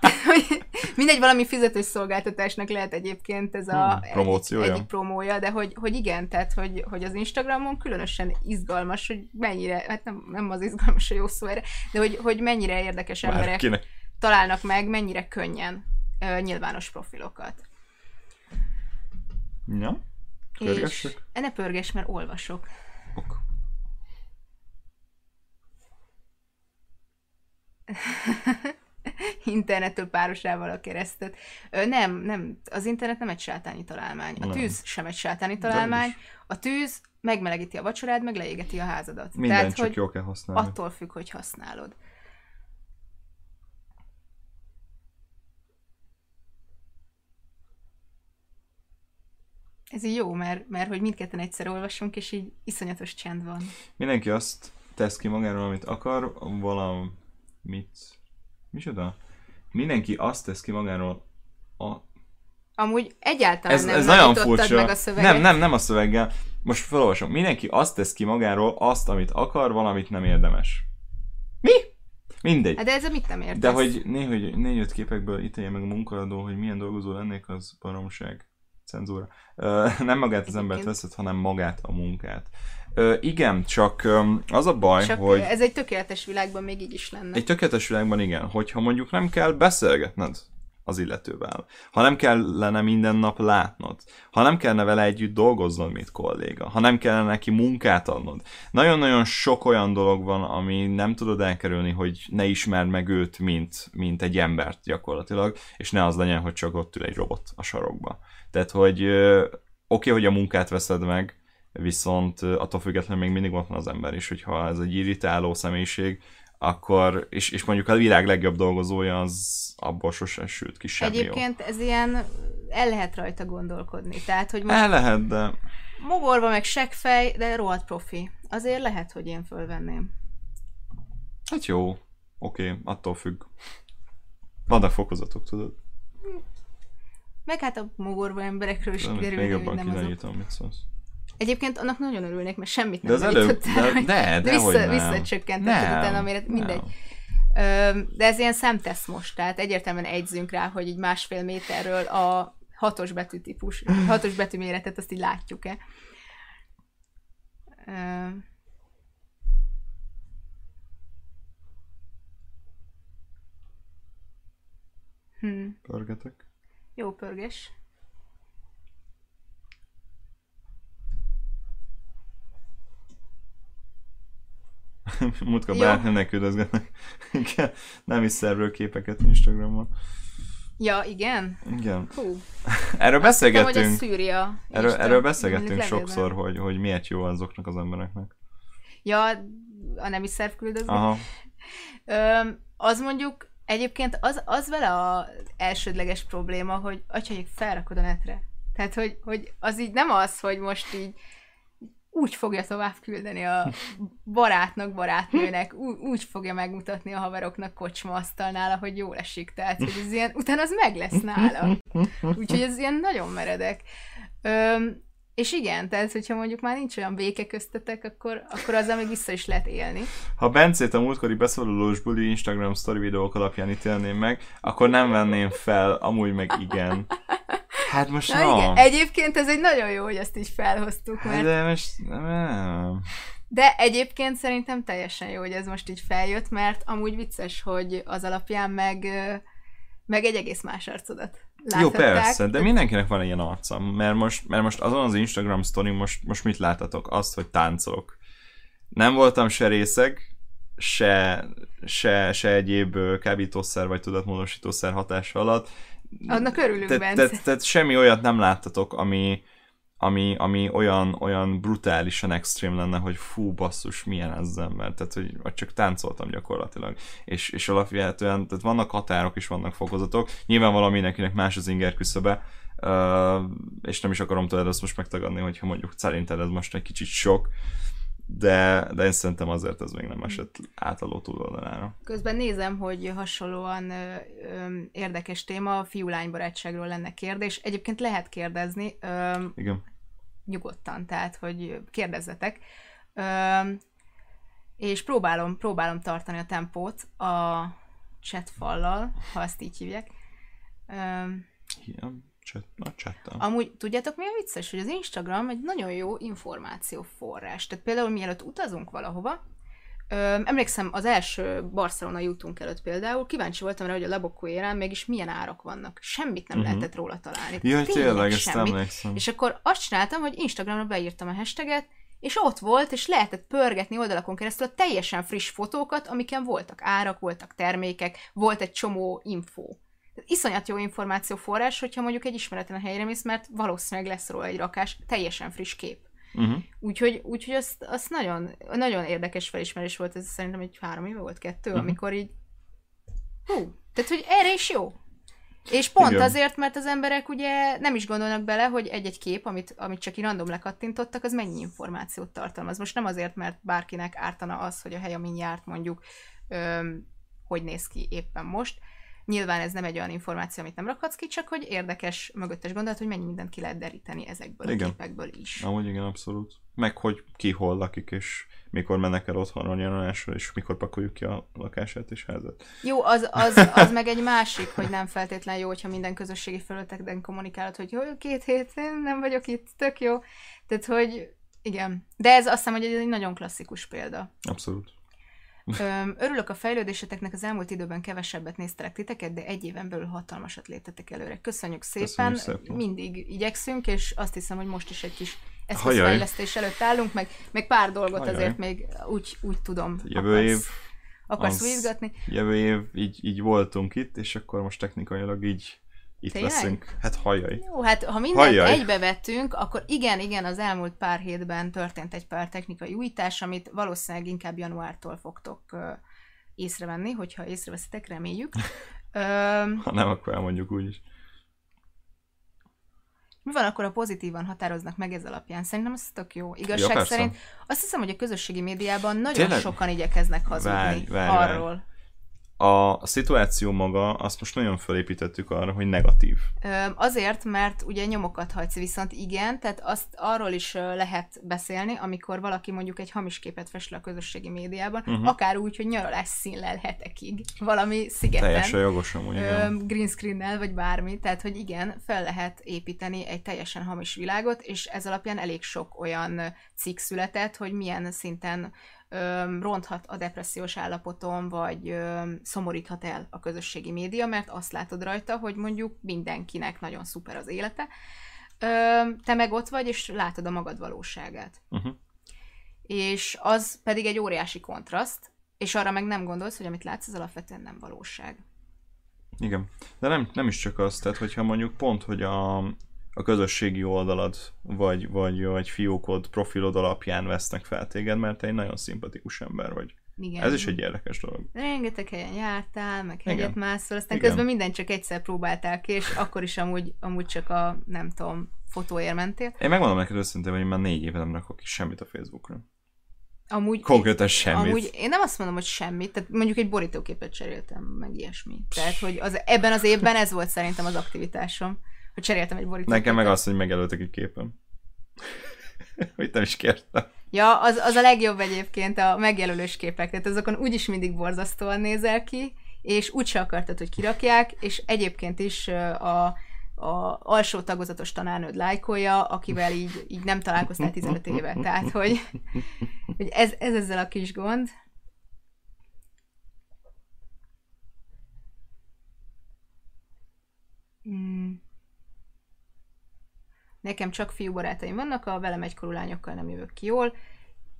hogy *laughs* *laughs* mindegy, valami fizetős szolgáltatásnak lehet egyébként ez a hmm, promóciója. Egy, egyik promója, de hogy, hogy igen, tehát hogy, hogy az Instagramon különösen izgalmas, hogy mennyire, hát nem, nem az izgalmas a jó szó erre, de hogy, hogy mennyire érdekes emberek Bárkinek. találnak meg, mennyire könnyen uh, nyilvános profilokat. Ja. Pörgessük? És ne pörgess, mert olvasok. Ok. *laughs* internettől párosával a keresztet. Ö, nem, nem, az internet nem egy sátányi találmány. A tűz nem. sem egy sátányi találmány. A tűz megmelegíti a vacsorád, meg leégeti a házadat. Minden Tehát, csak hogy jól kell használni. Attól függ, hogy használod. Ez így jó, mert, mert hogy mindketten egyszer olvasunk, és így iszonyatos csend van. Mindenki azt tesz ki magáról, amit akar, valamit... Micsoda? Mindenki azt tesz ki magáról a... Amúgy egyáltalán ez, nem ez nagyon furcsa. meg a szöveget. Nem, nem, nem a szöveggel. Most felolvasom. Mindenki azt tesz ki magáról azt, amit akar, valamit nem érdemes. Mi? Mindegy. De ez mit nem értesz? De hogy négy, négy-öt képekből ítélje meg a munkadó, hogy milyen dolgozó lennék, az baromság cenzúra. *laughs* nem magát az embert veszed, hanem magát a munkát. Ö, igen, csak az a baj, csak hogy... Ez egy tökéletes világban még így is lenne. Egy tökéletes világban igen, hogyha mondjuk nem kell beszélgetned az illetővel, ha nem kellene minden nap látnod, ha nem kellene vele együtt dolgoznod, mint kolléga, ha nem kellene neki munkát adnod. Nagyon-nagyon sok olyan dolog van, ami nem tudod elkerülni, hogy ne ismerd meg őt, mint, mint egy embert gyakorlatilag, és ne az legyen, hogy csak ott ül egy robot a sarokba. Tehát, hogy oké, okay, hogy a munkát veszed meg, viszont attól függetlenül még mindig ott van az ember is, hogyha ez egy irritáló személyiség, akkor, és, és mondjuk a világ legjobb dolgozója, az abból sosem sült ki semmi Egyébként jó. ez ilyen, el lehet rajta gondolkodni, tehát, hogy most... El lehet, de... Mogorva meg seggfej, de rohadt profi. Azért lehet, hogy én fölvenném. Hát jó, oké, okay, attól függ. Vannak fokozatok, tudod. Meg hát a mogorva emberekről is kiderül, Még jobban mit szólsz. Egyébként annak nagyon örülnék, mert semmit nem de az előbb, de, de, de, vissza, visszacsökkentetted utána, amire mindegy. De ez ilyen szemtesz most, tehát egyértelműen egyzünk rá, hogy így másfél méterről a hatos betűtípus, *laughs* hatos betűméretet azt így látjuk-e. Hmm. Pörgetek. Jó pörgés. *laughs* Mutka barátnőnek küldözgetnek nem is szervről képeket Instagramon. Ja, igen? Igen. Hú. Erről Azt beszélgettünk. Hittem, hogy Szűria. Erről, erről beszélgettünk sokszor, hogy, hogy miért jó azoknak az embereknek. Ja, a nem is szerv küldözget. Aha. Ö, az mondjuk Egyébként az, az vele az elsődleges probléma, hogy atyaik felrakod a netre. Tehát, hogy, hogy az így nem az, hogy most így úgy fogja tovább küldeni a barátnak, barátnőnek, úgy, úgy fogja megmutatni a haveroknak kocsma asztalnál, hogy jól esik. Tehát, hogy ez ilyen, utána az meg lesz nála. Úgyhogy ez ilyen nagyon meredek. Öm, és igen, tehát hogyha mondjuk már nincs olyan béke köztetek, akkor, akkor azzal még vissza is lehet élni. Ha Bencét a múltkori beszólalós buli Instagram story videók alapján ítélném meg, akkor nem venném fel, amúgy meg igen. Hát most Na, no. igen. Egyébként ez egy nagyon jó, hogy ezt így felhoztuk, hát mert... De most nem. De egyébként szerintem teljesen jó, hogy ez most így feljött, mert amúgy vicces, hogy az alapján meg, meg egy egész más arcodat láthatták. Jó, persze, de mindenkinek van ilyen arca, mert most, mert most azon az Instagram story most, most mit láthatok? Azt, hogy táncolok. Nem voltam se részeg, se, se, se egyéb kábítószer vagy tudatmódosítószer hatása alatt. Annak örülünk, Te, Tehát te, semmi olyat nem láttatok, ami, ami, ami olyan, olyan brutálisan extrém lenne, hogy fú, basszus, milyen ez az ember. Tehát, hogy, csak táncoltam gyakorlatilag. És, és alapvetően, tehát vannak határok és vannak fokozatok. Nyilvánvalóan mindenkinek más az inger küszöbe, uh, és nem is akarom tőled azt most megtagadni, hogyha mondjuk szerinted ez most egy kicsit sok, de, de én szerintem azért ez még nem esett átaló túloldalára. Közben nézem, hogy hasonlóan ö, ö, érdekes téma, a fiú-lány barátságról lenne kérdés. Egyébként lehet kérdezni. Ö, Igen nyugodtan, tehát, hogy kérdezzetek. Ö, és próbálom, próbálom tartani a tempót a chat fallal, ha azt így hívják. Ö, Igen, chat, a chattel. Amúgy tudjátok mi a vicces, hogy az Instagram egy nagyon jó információforrás. Tehát például mielőtt utazunk valahova, Ö, emlékszem, az első Barcelona útunk előtt például kíváncsi voltam rá, hogy a Labokó érán mégis milyen árak vannak. Semmit nem uh-huh. lehetett róla találni. Ja, tényleg, ezt emlékszem. És akkor azt csináltam, hogy Instagramra beírtam a hashtaget, és ott volt, és lehetett pörgetni oldalakon keresztül a teljesen friss fotókat, amiken voltak árak, voltak termékek, volt egy csomó info. Iszonyat jó információforrás, hogyha mondjuk egy ismeretlen helyre mész, mert valószínűleg lesz róla egy rakás teljesen friss kép. Uh-huh. Úgyhogy, úgyhogy azt, azt nagyon, nagyon érdekes felismerés volt, ez szerintem egy három éve volt, kettő, uh-huh. amikor így hú, tehát hogy erre is jó. És pont Igen. azért, mert az emberek ugye nem is gondolnak bele, hogy egy-egy kép, amit, amit csak így random lekattintottak, az mennyi információt tartalmaz. Most nem azért, mert bárkinek ártana az, hogy a hely, amin járt mondjuk, öm, hogy néz ki éppen most, Nyilván ez nem egy olyan információ, amit nem rakhatsz ki, csak hogy érdekes mögöttes gondolat, hogy mennyi mindent ki lehet deríteni ezekből igen. a képekből is. Amúgy igen, abszolút. Meg hogy ki hol lakik, és mikor mennek el otthonra nyaralásra, és mikor pakoljuk ki a lakását és házat. Jó, az, az, az meg egy másik, hogy nem feltétlen jó, hogyha minden közösségi felületekben kommunikálod, hogy jó, két hét nem vagyok itt, tök jó. Tehát, hogy igen. De ez azt hiszem, hogy egy nagyon klasszikus példa. Abszolút. Örülök a fejlődéseteknek, az elmúlt időben kevesebbet néztelek titeket, de egy éven belül hatalmasat léptetek előre. Köszönjük szépen, Köszönjük szépen. mindig igyekszünk, és azt hiszem, hogy most is egy kis ezt a fejlesztés előtt állunk, meg, meg pár dolgot Hajaj. azért még úgy, úgy tudom. Jövő akarsz, év akarsz újítgatni. Jövő év így, így voltunk itt, és akkor most technikailag így itt Tényleg? leszünk. Hát hajjaj. Jó, hát ha mindent hajjaj. egybe vettünk, akkor igen, igen, az elmúlt pár hétben történt egy pár technikai újítás, amit valószínűleg inkább januártól fogtok uh, észrevenni, hogyha észreveszitek, reméljük. *laughs* ha nem, akkor elmondjuk úgyis. Mi van akkor, a pozitívan határoznak meg ez alapján? Szerintem ez tök jó. Igazság ja, szerint azt hiszem, hogy a közösségi médiában nagyon Tényleg? sokan igyekeznek hazudni várj, várj, arról. Várj a, a szituáció maga, azt most nagyon felépítettük arra, hogy negatív. Azért, mert ugye nyomokat hagysz, viszont igen, tehát azt arról is lehet beszélni, amikor valaki mondjuk egy hamis képet fest le a közösségi médiában, uh-huh. akár úgy, hogy nyaralás színlel hetekig, valami szigeten. Teljesen jogosan, ugye. Green screen vagy bármi, tehát hogy igen, fel lehet építeni egy teljesen hamis világot, és ez alapján elég sok olyan cikk született, hogy milyen szinten ronthat a depressziós állapoton, vagy szomoríthat el a közösségi média, mert azt látod rajta, hogy mondjuk mindenkinek nagyon szuper az élete, te meg ott vagy, és látod a magad valóságát. Uh-huh. És az pedig egy óriási kontraszt, és arra meg nem gondolsz, hogy amit látsz, az alapvetően nem valóság. Igen. De nem, nem is csak az, tehát hogyha mondjuk pont, hogy a, a közösségi oldalad, vagy, vagy, vagy fiókod, profilod alapján vesznek fel téged, mert te egy nagyon szimpatikus ember vagy. Igen. Ez is egy érdekes dolog. Rengeteg helyen jártál, meg hegyet Igen. mászol, aztán Igen. közben minden csak egyszer próbáltál ki, és akkor is amúgy, amúgy csak a, nem tudom, fotóért mentél. Én megmondom neked őszintén, hogy én már négy éve nem rakok ki semmit a Facebookra. Amúgy, Konkrétan semmit. Amúgy én nem azt mondom, hogy semmit, tehát mondjuk egy borítóképet cseréltem, meg ilyesmi. Tehát, hogy az, ebben az évben ez volt szerintem az aktivitásom hogy cseréltem egy borítót. Nekem meg az, hogy megjelöltek egy képem. *laughs* hogy nem is kértem. Ja, az, az a legjobb egyébként a megjelölős képek, tehát azokon úgyis mindig borzasztóan nézel ki, és úgyse akartad, hogy kirakják, és egyébként is a, a alsó tagozatos tanárnőd lájkolja, akivel így, így nem találkoztál 15 éve. Tehát, hogy, hogy ez, ez ezzel a kis gond. Mm. Nekem csak fiú barátaim vannak, a velem egykorú lányokkal nem jövök ki jól.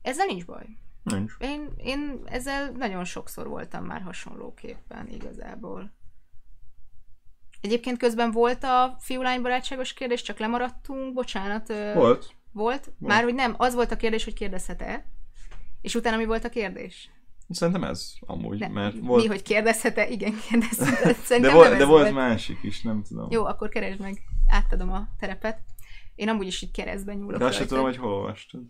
Ezzel nincs baj. Nincs. Én, én ezzel nagyon sokszor voltam már hasonlóképpen igazából. Egyébként közben volt a fiú-lány barátságos kérdés, csak lemaradtunk, bocsánat. Volt. Volt? volt. Már hogy nem, az volt a kérdés, hogy kérdezhet-e, és utána mi volt a kérdés? Szerintem ez amúgy, nem. mert volt... Mi, hogy kérdezhet-e? Igen, kérdezhet. *laughs* de, volt, de volt másik is, nem tudom. Jó, akkor keresd meg, átadom a terepet. Én amúgy is így keresztben nyúlok. De azt sem tudom, hogy hol olvastad.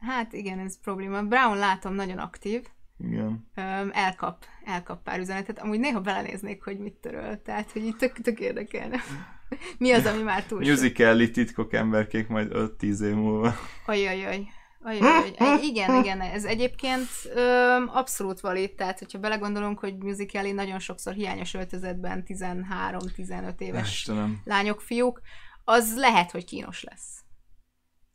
Hát igen, ez probléma. Brown látom nagyon aktív. Igen. Um, elkap, elkap pár üzenetet. Amúgy néha belenéznék, hogy mit töröl. Tehát, hogy itt tök, tök érdekelne. *laughs* Mi az, ami már túl Musical titkok emberkék majd 5-10 év múlva. Ajajaj. Ajaj, ajaj. Igen, igen, ez egyébként öm, abszolút valid, tehát hogyha belegondolunk, hogy musicali nagyon sokszor hiányos öltözetben 13-15 éves Istenem. lányok, fiúk, az lehet, hogy kínos lesz.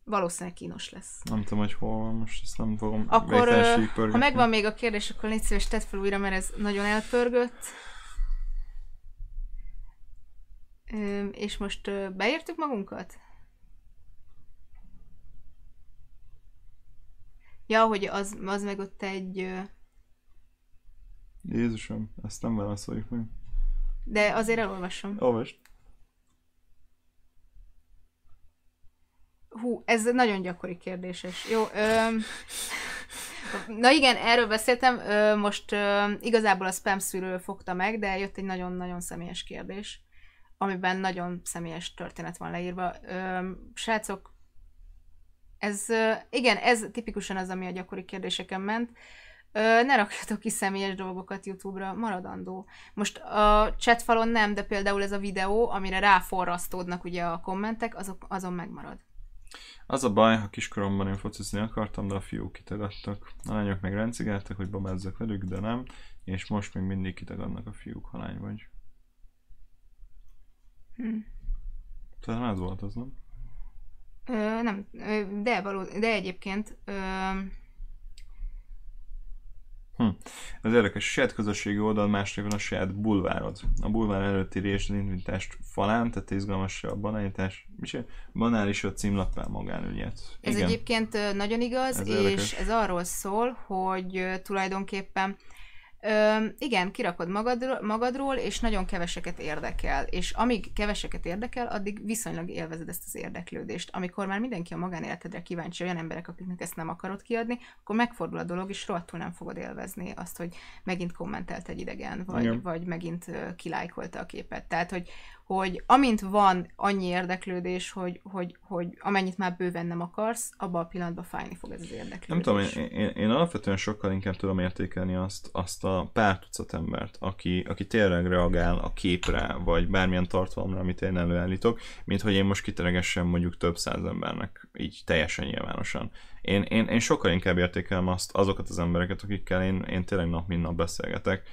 valószínűleg kínos lesz. Nem tudom, hogy hol van, most ezt nem fogom Akkor, ha megvan még a kérdés, akkor légy szíves, tedd fel újra, mert ez nagyon elpörgött. És most beértük magunkat? Ja, hogy az, az meg ott egy... Jézusom, ezt nem válaszoljuk meg. De azért elolvasom. Olvast. Hú, ez nagyon gyakori kérdéses. Jó, öm, na igen, erről beszéltem, ö, most ö, igazából a spam szűrő fogta meg, de jött egy nagyon-nagyon személyes kérdés, amiben nagyon személyes történet van leírva. Ö, srácok, ez, ö, igen, ez tipikusan az, ami a gyakori kérdéseken ment. Ö, ne rakjatok ki személyes dolgokat YouTube-ra, maradandó. Most a chatfalon nem, de például ez a videó, amire ráforrasztódnak ugye a kommentek, azok, azon megmarad. Az a baj, ha kiskoromban én focizni akartam, de a fiúk kitagadtak. A lányok meg rendcigeltek, hogy babázzak velük, de nem. És most még mindig kitagadnak a fiúk, ha lány vagy. Hm. Tehát ez volt az, nem? Ö, nem, de, való, de egyébként ö, Hm. Ez érdekes, a saját közösségi oldal másnéven a saját bulvárod. A bulvár előtti részindítást falán, tehát izgalmas a banálítás, banál is a címlappán magánügyet. Ez Igen. egyébként nagyon igaz, ez és érdekes. ez arról szól, hogy tulajdonképpen Ö, igen, kirakod magadról, magadról, és nagyon keveseket érdekel. És amíg keveseket érdekel, addig viszonylag élvezed ezt az érdeklődést. Amikor már mindenki a magánéletedre kíváncsi, olyan emberek, akiknek ezt nem akarod kiadni, akkor megfordul a dolog, és rohadtul nem fogod élvezni azt, hogy megint kommentelt egy idegen, vagy, vagy megint kilájkolta a képet. Tehát, hogy, hogy amint van annyi érdeklődés, hogy, hogy, hogy amennyit már bőven nem akarsz, abban a pillanatban fájni fog ez az érdeklődés. Nem tudom, én, én, én alapvetően sokkal inkább tudom értékelni azt, azt a pár tucat embert, aki, aki tényleg reagál a képre, vagy bármilyen tartalomra, amit én előállítok, mint hogy én most kiteregessem mondjuk több száz embernek, így teljesen nyilvánosan. Én, én, én sokkal inkább értékelem azt, azokat az embereket, akikkel én, én tényleg nap mint nap beszélgetek,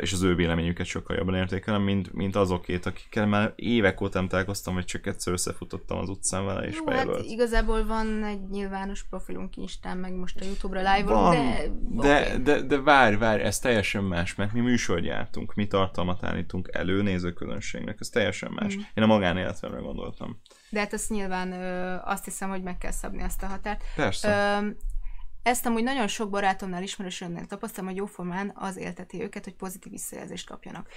és az ő véleményüket sokkal jobban értékelem, mint, mint azokét, akikkel már évek óta nem találkoztam, vagy csak egyszer összefutottam az utcán vele, és Jó, hát igazából van egy nyilvános profilunk Instán, meg most a Youtube-ra live van, de... De, okay. de, de várj, várj, ez teljesen más, mert mi műsorgyártunk, mi tartalmat állítunk elő nézőközönségnek, ez teljesen más. Mm. Én a magánéletemre gondoltam. De hát ezt nyilván ö, azt hiszem, hogy meg kell szabni ezt a határt. Persze. Ö, ezt amúgy nagyon sok barátomnál, ismerősömnél tapasztalom, hogy jóformán az élteti őket, hogy pozitív visszajelzést kapjanak.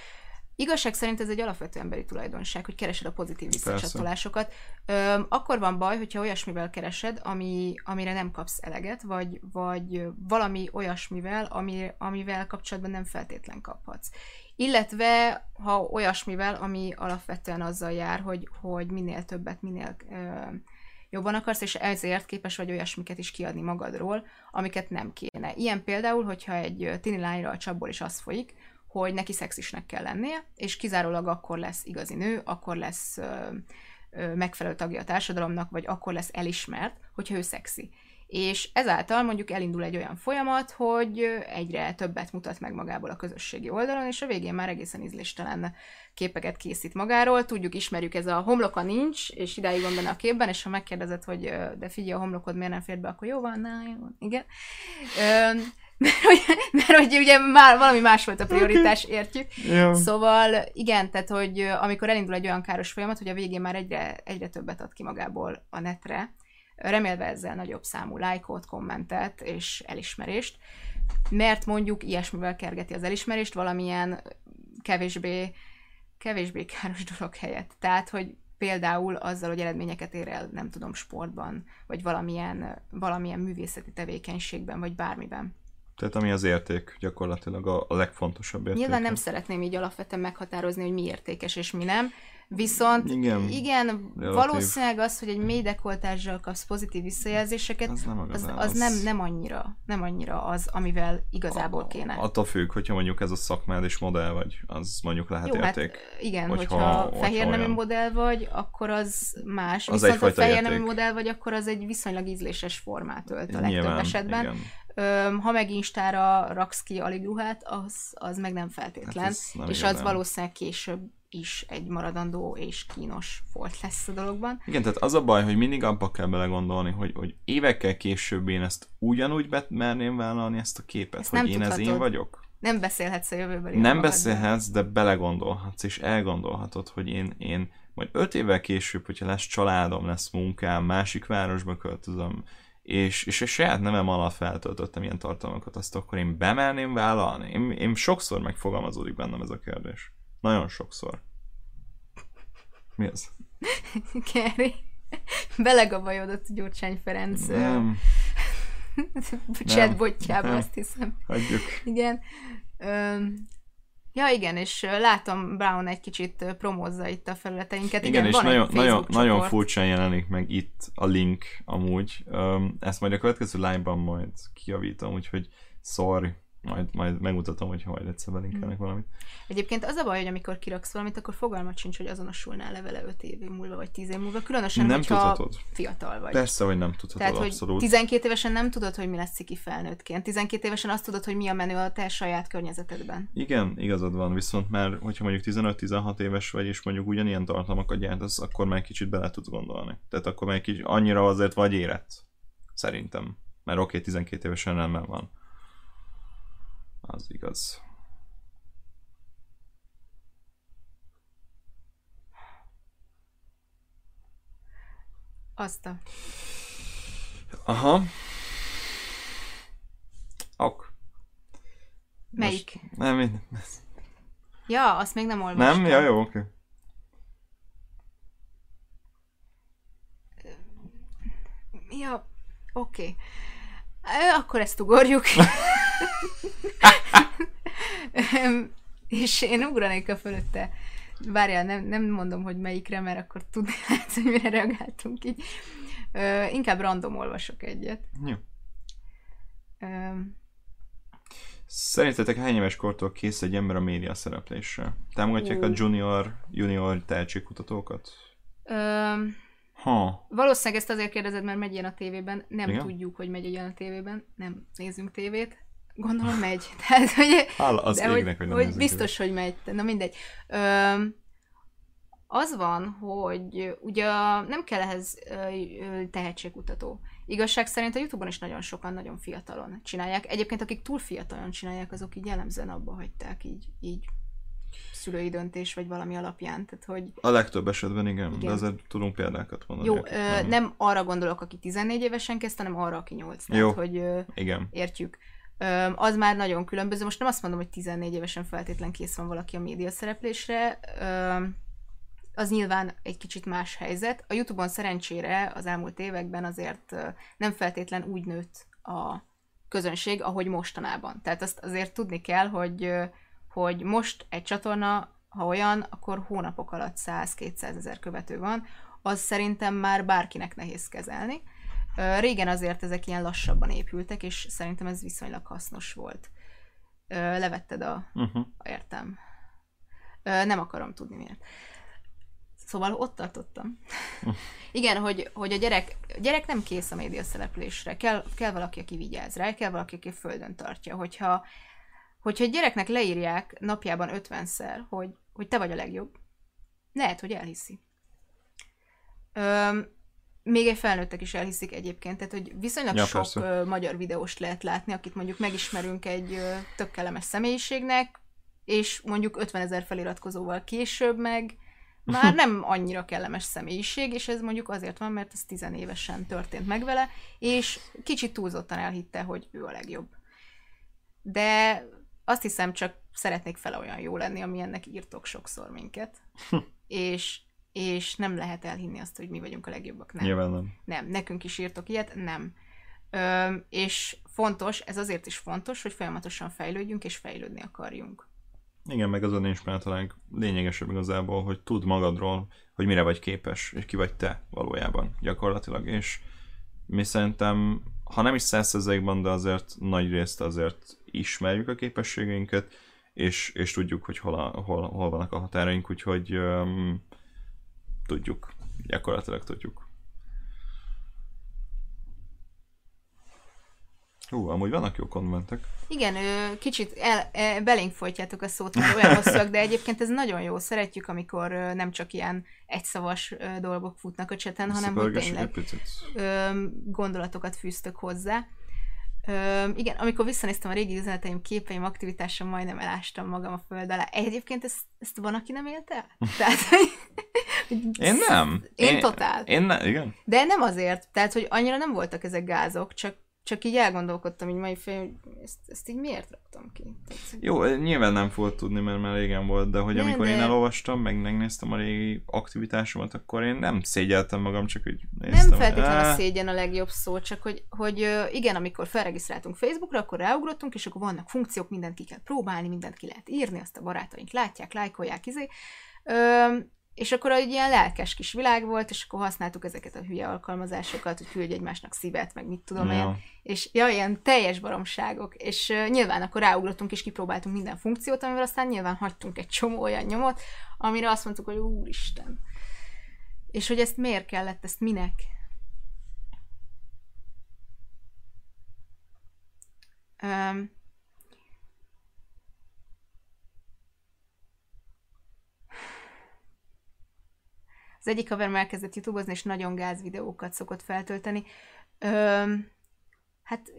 Igazság szerint ez egy alapvető emberi tulajdonság, hogy keresed a pozitív visszacsatolásokat. Ö, akkor van baj, hogyha olyasmivel keresed, ami, amire nem kapsz eleget, vagy, vagy valami olyasmivel, ami, amivel kapcsolatban nem feltétlen kaphatsz. Illetve, ha olyasmivel, ami alapvetően azzal jár, hogy, hogy minél többet, minél ö, jobban akarsz, és ezért képes vagy olyasmiket is kiadni magadról, amiket nem kéne. Ilyen például, hogyha egy tini lányra a csapból is az folyik, hogy neki szexisnek kell lennie, és kizárólag akkor lesz igazi nő, akkor lesz ö, ö, megfelelő tagja a társadalomnak, vagy akkor lesz elismert, hogyha ő szexi. És ezáltal mondjuk elindul egy olyan folyamat, hogy egyre többet mutat meg magából a közösségi oldalon, és a végén már egészen ízléstelen képeket készít magáról. Tudjuk, ismerjük, ez a homloka nincs, és idáig van benne a képben, és ha megkérdezed, hogy de figyelj, a homlokod miért nem fér be, akkor jó van, na, jó, igen. Ö, *laughs* mert hogy, mert hogy ugye már valami más volt a prioritás, értjük. Ja. Szóval igen, tehát hogy amikor elindul egy olyan káros folyamat, hogy a végén már egyre, egyre többet ad ki magából a netre, remélve ezzel nagyobb számú lájkot, kommentet és elismerést, mert mondjuk ilyesmivel kergeti az elismerést valamilyen kevésbé kevésbé káros dolog helyett. Tehát, hogy például azzal, hogy eredményeket ér el, nem tudom, sportban, vagy valamilyen, valamilyen művészeti tevékenységben, vagy bármiben. Tehát ami az érték gyakorlatilag a, legfontosabb érték. Nyilván nem szeretném így alapvetően meghatározni, hogy mi értékes és mi nem, Viszont igen, igen valószínűleg az, hogy egy mély dekoltással kapsz pozitív visszajelzéseket, az nem, az, az, az nem, nem, annyira, nem annyira az, amivel igazából kéne. Attól függ, hogyha mondjuk ez a szakmád és modell vagy, az mondjuk lehet Jó, hát érték. Hát igen, hogyha, hogyha fehér nemű modell vagy, akkor az más. Az Viszont ha fehér nemű modell vagy, akkor az egy viszonylag ízléses formát ölt a legtöbb Nyilván, esetben. Igen. Öm, ha meg Instára raksz ki alig ruhát, az, az meg nem feltétlen. Hát nem és igazán. az valószínűleg később is egy maradandó és kínos volt lesz a dologban. Igen, tehát az a baj, hogy mindig abba kell belegondolni, hogy, hogy évekkel később én ezt ugyanúgy merném vállalni ezt a képet, ezt hogy én tudhatod. ez én vagyok. Nem beszélhetsz a jövőbeli Nem beszélhetsz, de belegondolhatsz, és elgondolhatod, hogy én, én majd öt évvel később, hogyha lesz családom, lesz munkám, másik városba költözöm, és, és a saját nevem alatt feltöltöttem ilyen tartalmakat, azt akkor én bemerném vállalni? Én, én sokszor megfogalmazódik bennem ez a kérdés. Nagyon sokszor. Mi az? *laughs* Kerry. Belegabajodott Gyurcsány Ferenc Nem. *laughs* chatbotjába, azt hiszem. Hagyjuk. Igen. Öm, Ja, igen, és látom Brown egy kicsit promózza itt a felületeinket. Igen, igen és nagyon, nagyon, nagyon furcsán jelenik meg itt a link amúgy. Ezt majd a következő live-ban majd kijavítom, úgyhogy sorry majd, majd megmutatom, hogy majd egyszer belinkelnek hmm. valamit. Egyébként az a baj, hogy amikor kiraksz valamit, akkor fogalmat sincs, hogy azonosulnál levele 5 év múlva, vagy 10 év múlva, különösen, nem hogyha tudhatod. fiatal vagy. Persze, hogy nem tudhatod, Tehát, abszolút. hogy 12 évesen nem tudod, hogy mi lesz ciki felnőttként. 12 évesen azt tudod, hogy mi a menő a te saját környezetedben. Igen, igazad van, viszont már, hogyha mondjuk 15-16 éves vagy, és mondjuk ugyanilyen tartalmakat gyártasz, akkor már kicsit bele tudsz gondolni. Tehát akkor már kicsit annyira azért vagy érett. Szerintem. Mert oké, okay, 12 évesen nem van az igaz. Azt a... Aha. Ok. Melyik? Most, nem, én... Ja, azt még nem olvastam. Nem? Ja, jó, oké. Okay. Ja, oké. Okay. Akkor ezt ugorjuk. *laughs* és én ugranék a fölötte. Várjál, nem, nem mondom, hogy melyikre, mert akkor tudni *laughs* lehet, hogy mire reagáltunk így. Ö, inkább random olvasok egyet. Jó. Ö, Szerintetek hány éves kortól kész egy ember a média szereplésre? Támogatják uh. a junior, junior tehetségkutatókat? Ö, ha. Valószínűleg ezt azért kérdezed, mert megy ilyen a tévében. Nem Igen? tudjuk, hogy megy ilyen a tévében. Nem nézünk tévét. Gondolom megy. *laughs* Tehát, hogy, Hála az de égnek, hogy, hogy, hogy biztos, hogy megy. Na mindegy. Ö, az van, hogy ugye nem kell ehhez tehetségkutató. Igazság szerint a Youtube-on is nagyon sokan nagyon fiatalon csinálják. Egyébként akik túl fiatalon csinálják, azok így jellemzően abba hagyták így, így szülői döntés, vagy valami alapján. Tehát, hogy... A legtöbb esetben igen, igen. de azért tudunk példákat mondani. Jó, ö, nem. arra gondolok, aki 14 évesen kezdte, hanem arra, aki 8. Tehát, Jó, hogy ö, igen. értjük az már nagyon különböző. Most nem azt mondom, hogy 14 évesen feltétlen kész van valaki a média szereplésre, az nyilván egy kicsit más helyzet. A Youtube-on szerencsére az elmúlt években azért nem feltétlen úgy nőtt a közönség, ahogy mostanában. Tehát azt azért tudni kell, hogy, hogy most egy csatorna, ha olyan, akkor hónapok alatt 100-200 ezer követő van, az szerintem már bárkinek nehéz kezelni. Régen azért ezek ilyen lassabban épültek, és szerintem ez viszonylag hasznos volt. Levetted a... Uh-huh. Értem. Nem akarom tudni miért. Szóval ott tartottam. *laughs* Igen, hogy, hogy a gyerek, a gyerek nem kész a média szereplésre. Kell, kell valaki, aki vigyáz rá, kell valaki, aki földön tartja. Hogyha, hogyha egy gyereknek leírják napjában ötvenszer, hogy, hogy te vagy a legjobb, lehet, hogy elhiszi. Öm, még egy felnőttek is elhiszik egyébként, tehát hogy viszonylag ja, sok persze. magyar videóst lehet látni, akit mondjuk megismerünk egy tök kellemes személyiségnek, és mondjuk 50 ezer feliratkozóval később meg már *laughs* nem annyira kellemes személyiség, és ez mondjuk azért van, mert ez tizenévesen történt meg vele, és kicsit túlzottan elhitte, hogy ő a legjobb. De azt hiszem, csak szeretnék fele olyan jó lenni, amilyennek írtok sokszor minket. és és nem lehet elhinni azt, hogy mi vagyunk a legjobbak. Nem. Nyilván nem. Nem, nekünk is írtok ilyet, nem. Ö, és fontos, ez azért is fontos, hogy folyamatosan fejlődjünk, és fejlődni akarjunk. Igen, meg azon is már talán lényegesebb igazából, hogy tud magadról, hogy mire vagy képes, és ki vagy te valójában gyakorlatilag, és mi szerintem, ha nem is százszerzalékban, de azért nagy részt azért ismerjük a képességeinket, és, és tudjuk, hogy hol, a, hol, hol vannak a határaink, úgyhogy um, tudjuk. Gyakorlatilag tudjuk. Hú, amúgy vannak jó kommentek. Igen, ő, kicsit el, el, belénk folytjátok a szót, hogy olyan hosszúak, de egyébként ez nagyon jó. Szeretjük, amikor nem csak ilyen egyszavas dolgok futnak a cseten, hanem hogy tényleg gondolatokat fűztök hozzá. Ö, igen, amikor visszanéztem a régi üzeneteim, képeim, aktivitásom, majdnem elástam magam a föld alá. Egyébként ezt, ezt van, aki nem élte? *laughs* Tehát, én nem. Én, én totál. Én ne, igen. De nem azért, tehát, hogy annyira nem voltak ezek gázok, csak csak így elgondolkodtam így mai fél, hogy ezt, ezt így miért raktam ki. Tehát, Jó, nyilván nem fogod tudni, mert már régen volt, de hogy ne, amikor de... én elolvastam, meg megnéztem a régi aktivitásomat, akkor én nem szégyeltem magam, csak úgy néztem. Nem feltétlenül a szégyen a legjobb szó, csak hogy, hogy igen, amikor felregisztráltunk Facebookra, akkor ráugrottunk, és akkor vannak funkciók, mindent ki kell próbálni, mindent ki lehet írni, azt a barátaink látják, lájkolják, izé. Ö, és akkor egy ilyen lelkes kis világ volt, és akkor használtuk ezeket a hülye alkalmazásokat, hogy küldj egymásnak szívet, meg mit tudom ja. én. És ja, ilyen teljes baromságok. És uh, nyilván akkor ráugrottunk és kipróbáltunk minden funkciót, amivel aztán nyilván hagytunk egy csomó olyan nyomot, amire azt mondtuk, hogy úristen. És hogy ezt miért kellett, ezt minek? Um, Az egyik haverom elkezdett youtube és nagyon gáz videókat szokott feltölteni. Öm, Hát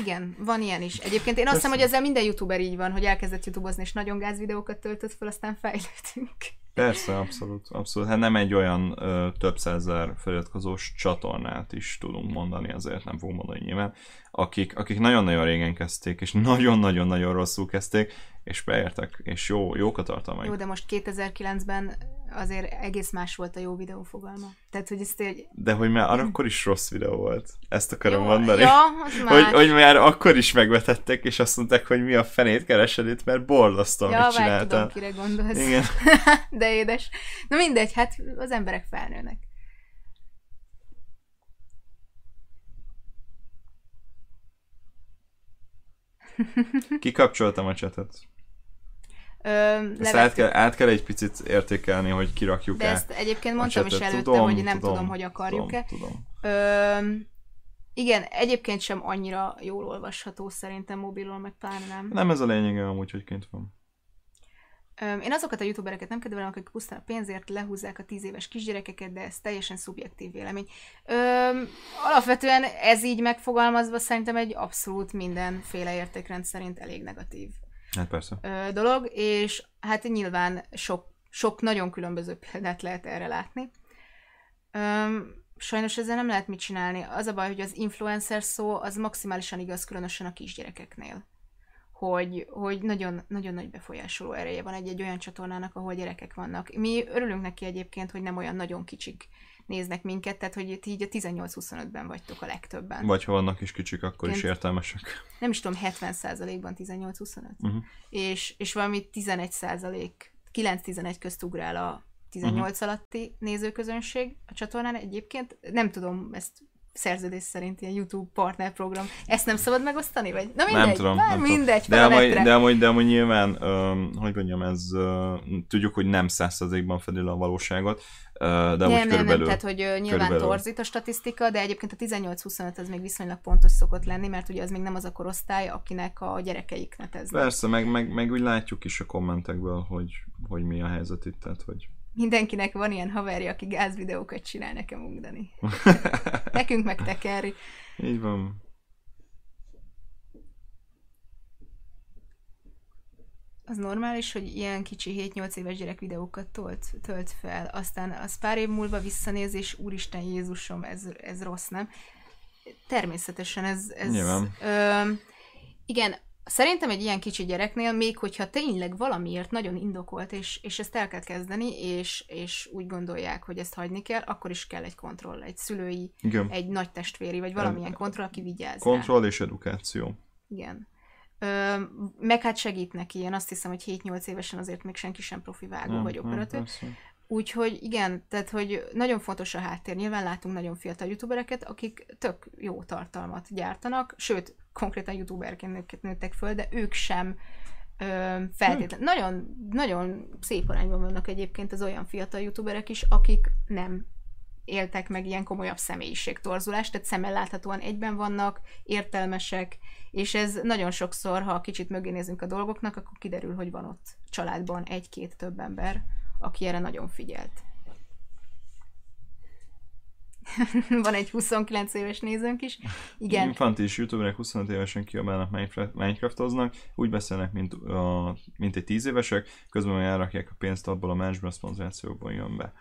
igen, van ilyen is. Egyébként én azt hiszem, hogy ezzel minden youtuber így van, hogy elkezdett youtubeozni, és nagyon gáz videókat töltött fel, aztán fejlődünk. Persze, abszolút, abszolút. Hát nem egy olyan ö, több százer feliratkozós csatornát is tudunk mondani, azért nem fogom mondani nyilván, akik, akik nagyon-nagyon régen kezdték, és *laughs* nagyon-nagyon-nagyon rosszul kezdték, és beértek, és jó, jók a tartalmaik. Jó, de most 2009-ben azért egész más volt a jó videó fogalma. Tehát, hogy ezt egy... De hogy már akkor is rossz videó volt. Ezt akarom jó, mondani. Ja, *laughs* az hogy, hogy már akkor is megvetettek, és azt mondták, hogy mi a fenét keresed itt, mert borzasztó, ja, amit csináltál. Tudom, kire gondolsz. Igen. *laughs* de édes. Na mindegy, hát az emberek felnőnek. Kikapcsoltam a csatot. ezt át kell, át kell egy picit értékelni, hogy kirakjuk De ezt egyébként mondtam is előtte, tudom, hogy nem tudom, tudom hogy akarjuk-e. Tudom, tudom. Ö, igen, egyébként sem annyira jól olvasható szerintem mobilon, meg pláne nem. Nem ez a lényege amúgy, hogy kint van. Én azokat a youtubereket nem kedvelem, akik pusztán a pénzért lehúzzák a tíz éves kisgyerekeket, de ez teljesen szubjektív vélemény. Öm, alapvetően ez így megfogalmazva szerintem egy abszolút mindenféle értékrend szerint elég negatív hát persze. Dolog, és hát nyilván sok, sok nagyon különböző példát lehet erre látni. Öm, sajnos ezzel nem lehet mit csinálni. Az a baj, hogy az influencer szó az maximálisan igaz, különösen a kisgyerekeknél hogy, hogy nagyon, nagyon nagy befolyásoló ereje van egy-egy olyan csatornának, ahol gyerekek vannak. Mi örülünk neki egyébként, hogy nem olyan nagyon kicsik néznek minket, tehát hogy itt így a 18-25-ben vagytok a legtöbben. Vagy ha vannak is kicsik, akkor Én is értelmesek. Nem is tudom, 70%-ban 18-25. Uh-huh. És, és valami 11% 9-11 közt ugrál a 18 uh-huh. Mhm. alatti nézőközönség a csatornán egyébként. Nem tudom, ezt szerződés szerint ilyen YouTube partnerprogram. Ezt nem szabad megosztani? Vagy? Na mindegy, nem tudom. Már nem mindegy, tudom. De, amúgy, de, amúgy, de amúgy nyilván, um, hogy mondjam, ez uh, tudjuk, hogy nem százszerzékban fedi a valóságot, de nem, nem, nem, tehát hogy nyilván körülbelül. torzít a statisztika, de egyébként a 18-25 az még viszonylag pontos szokott lenni, mert ugye az még nem az a korosztály, akinek a gyerekeik neteznek. Persze, meg, meg, meg úgy látjuk is a kommentekből, hogy, hogy mi a helyzet itt, tehát hogy Mindenkinek van ilyen haverja, aki gázvideókat csinál nekem ugdani. *laughs* Nekünk meg tekeri. Így van. Az normális, hogy ilyen kicsi 7-8 éves gyerek videókat tölt, tölt fel, aztán az pár év múlva visszanéz, és úristen Jézusom, ez, ez rossz, nem? Természetesen ez... ez Nyilván. Ö, igen, Szerintem egy ilyen kicsi gyereknél, még hogyha tényleg valamiért nagyon indokolt, és, és ezt el kell kezdeni, és, és úgy gondolják, hogy ezt hagyni kell, akkor is kell egy kontroll, egy szülői, Igen. egy nagy testvéri, vagy valamilyen kontroll, aki vigyáz Kontroll rá. és edukáció. Igen. Ö, meg hát segít neki, én azt hiszem, hogy 7-8 évesen azért még senki sem profi vágó nem, vagy operatőr. Úgyhogy igen, tehát hogy nagyon fontos a háttér. Nyilván látunk nagyon fiatal youtubereket, akik tök jó tartalmat gyártanak, sőt, konkrétan youtuberként nőttek föl, de ők sem ö, feltétlenül. Hmm. Nagyon, nagyon szép arányban vannak egyébként az olyan fiatal youtuberek is, akik nem éltek meg ilyen komolyabb személyiségtorzulást, tehát szemmel láthatóan egyben vannak, értelmesek, és ez nagyon sokszor, ha kicsit mögé nézünk a dolgoknak, akkor kiderül, hogy van ott családban egy-két több ember, aki erre nagyon figyelt. *laughs* van egy 29 éves nézőnk is. Igen. Infanti is youtuberek 25 évesen kiabálnak, Minecraftoznak, úgy beszélnek, mint, a, mint egy 10 évesek, közben elrakják a pénzt abból a management szponzorációkból jön be.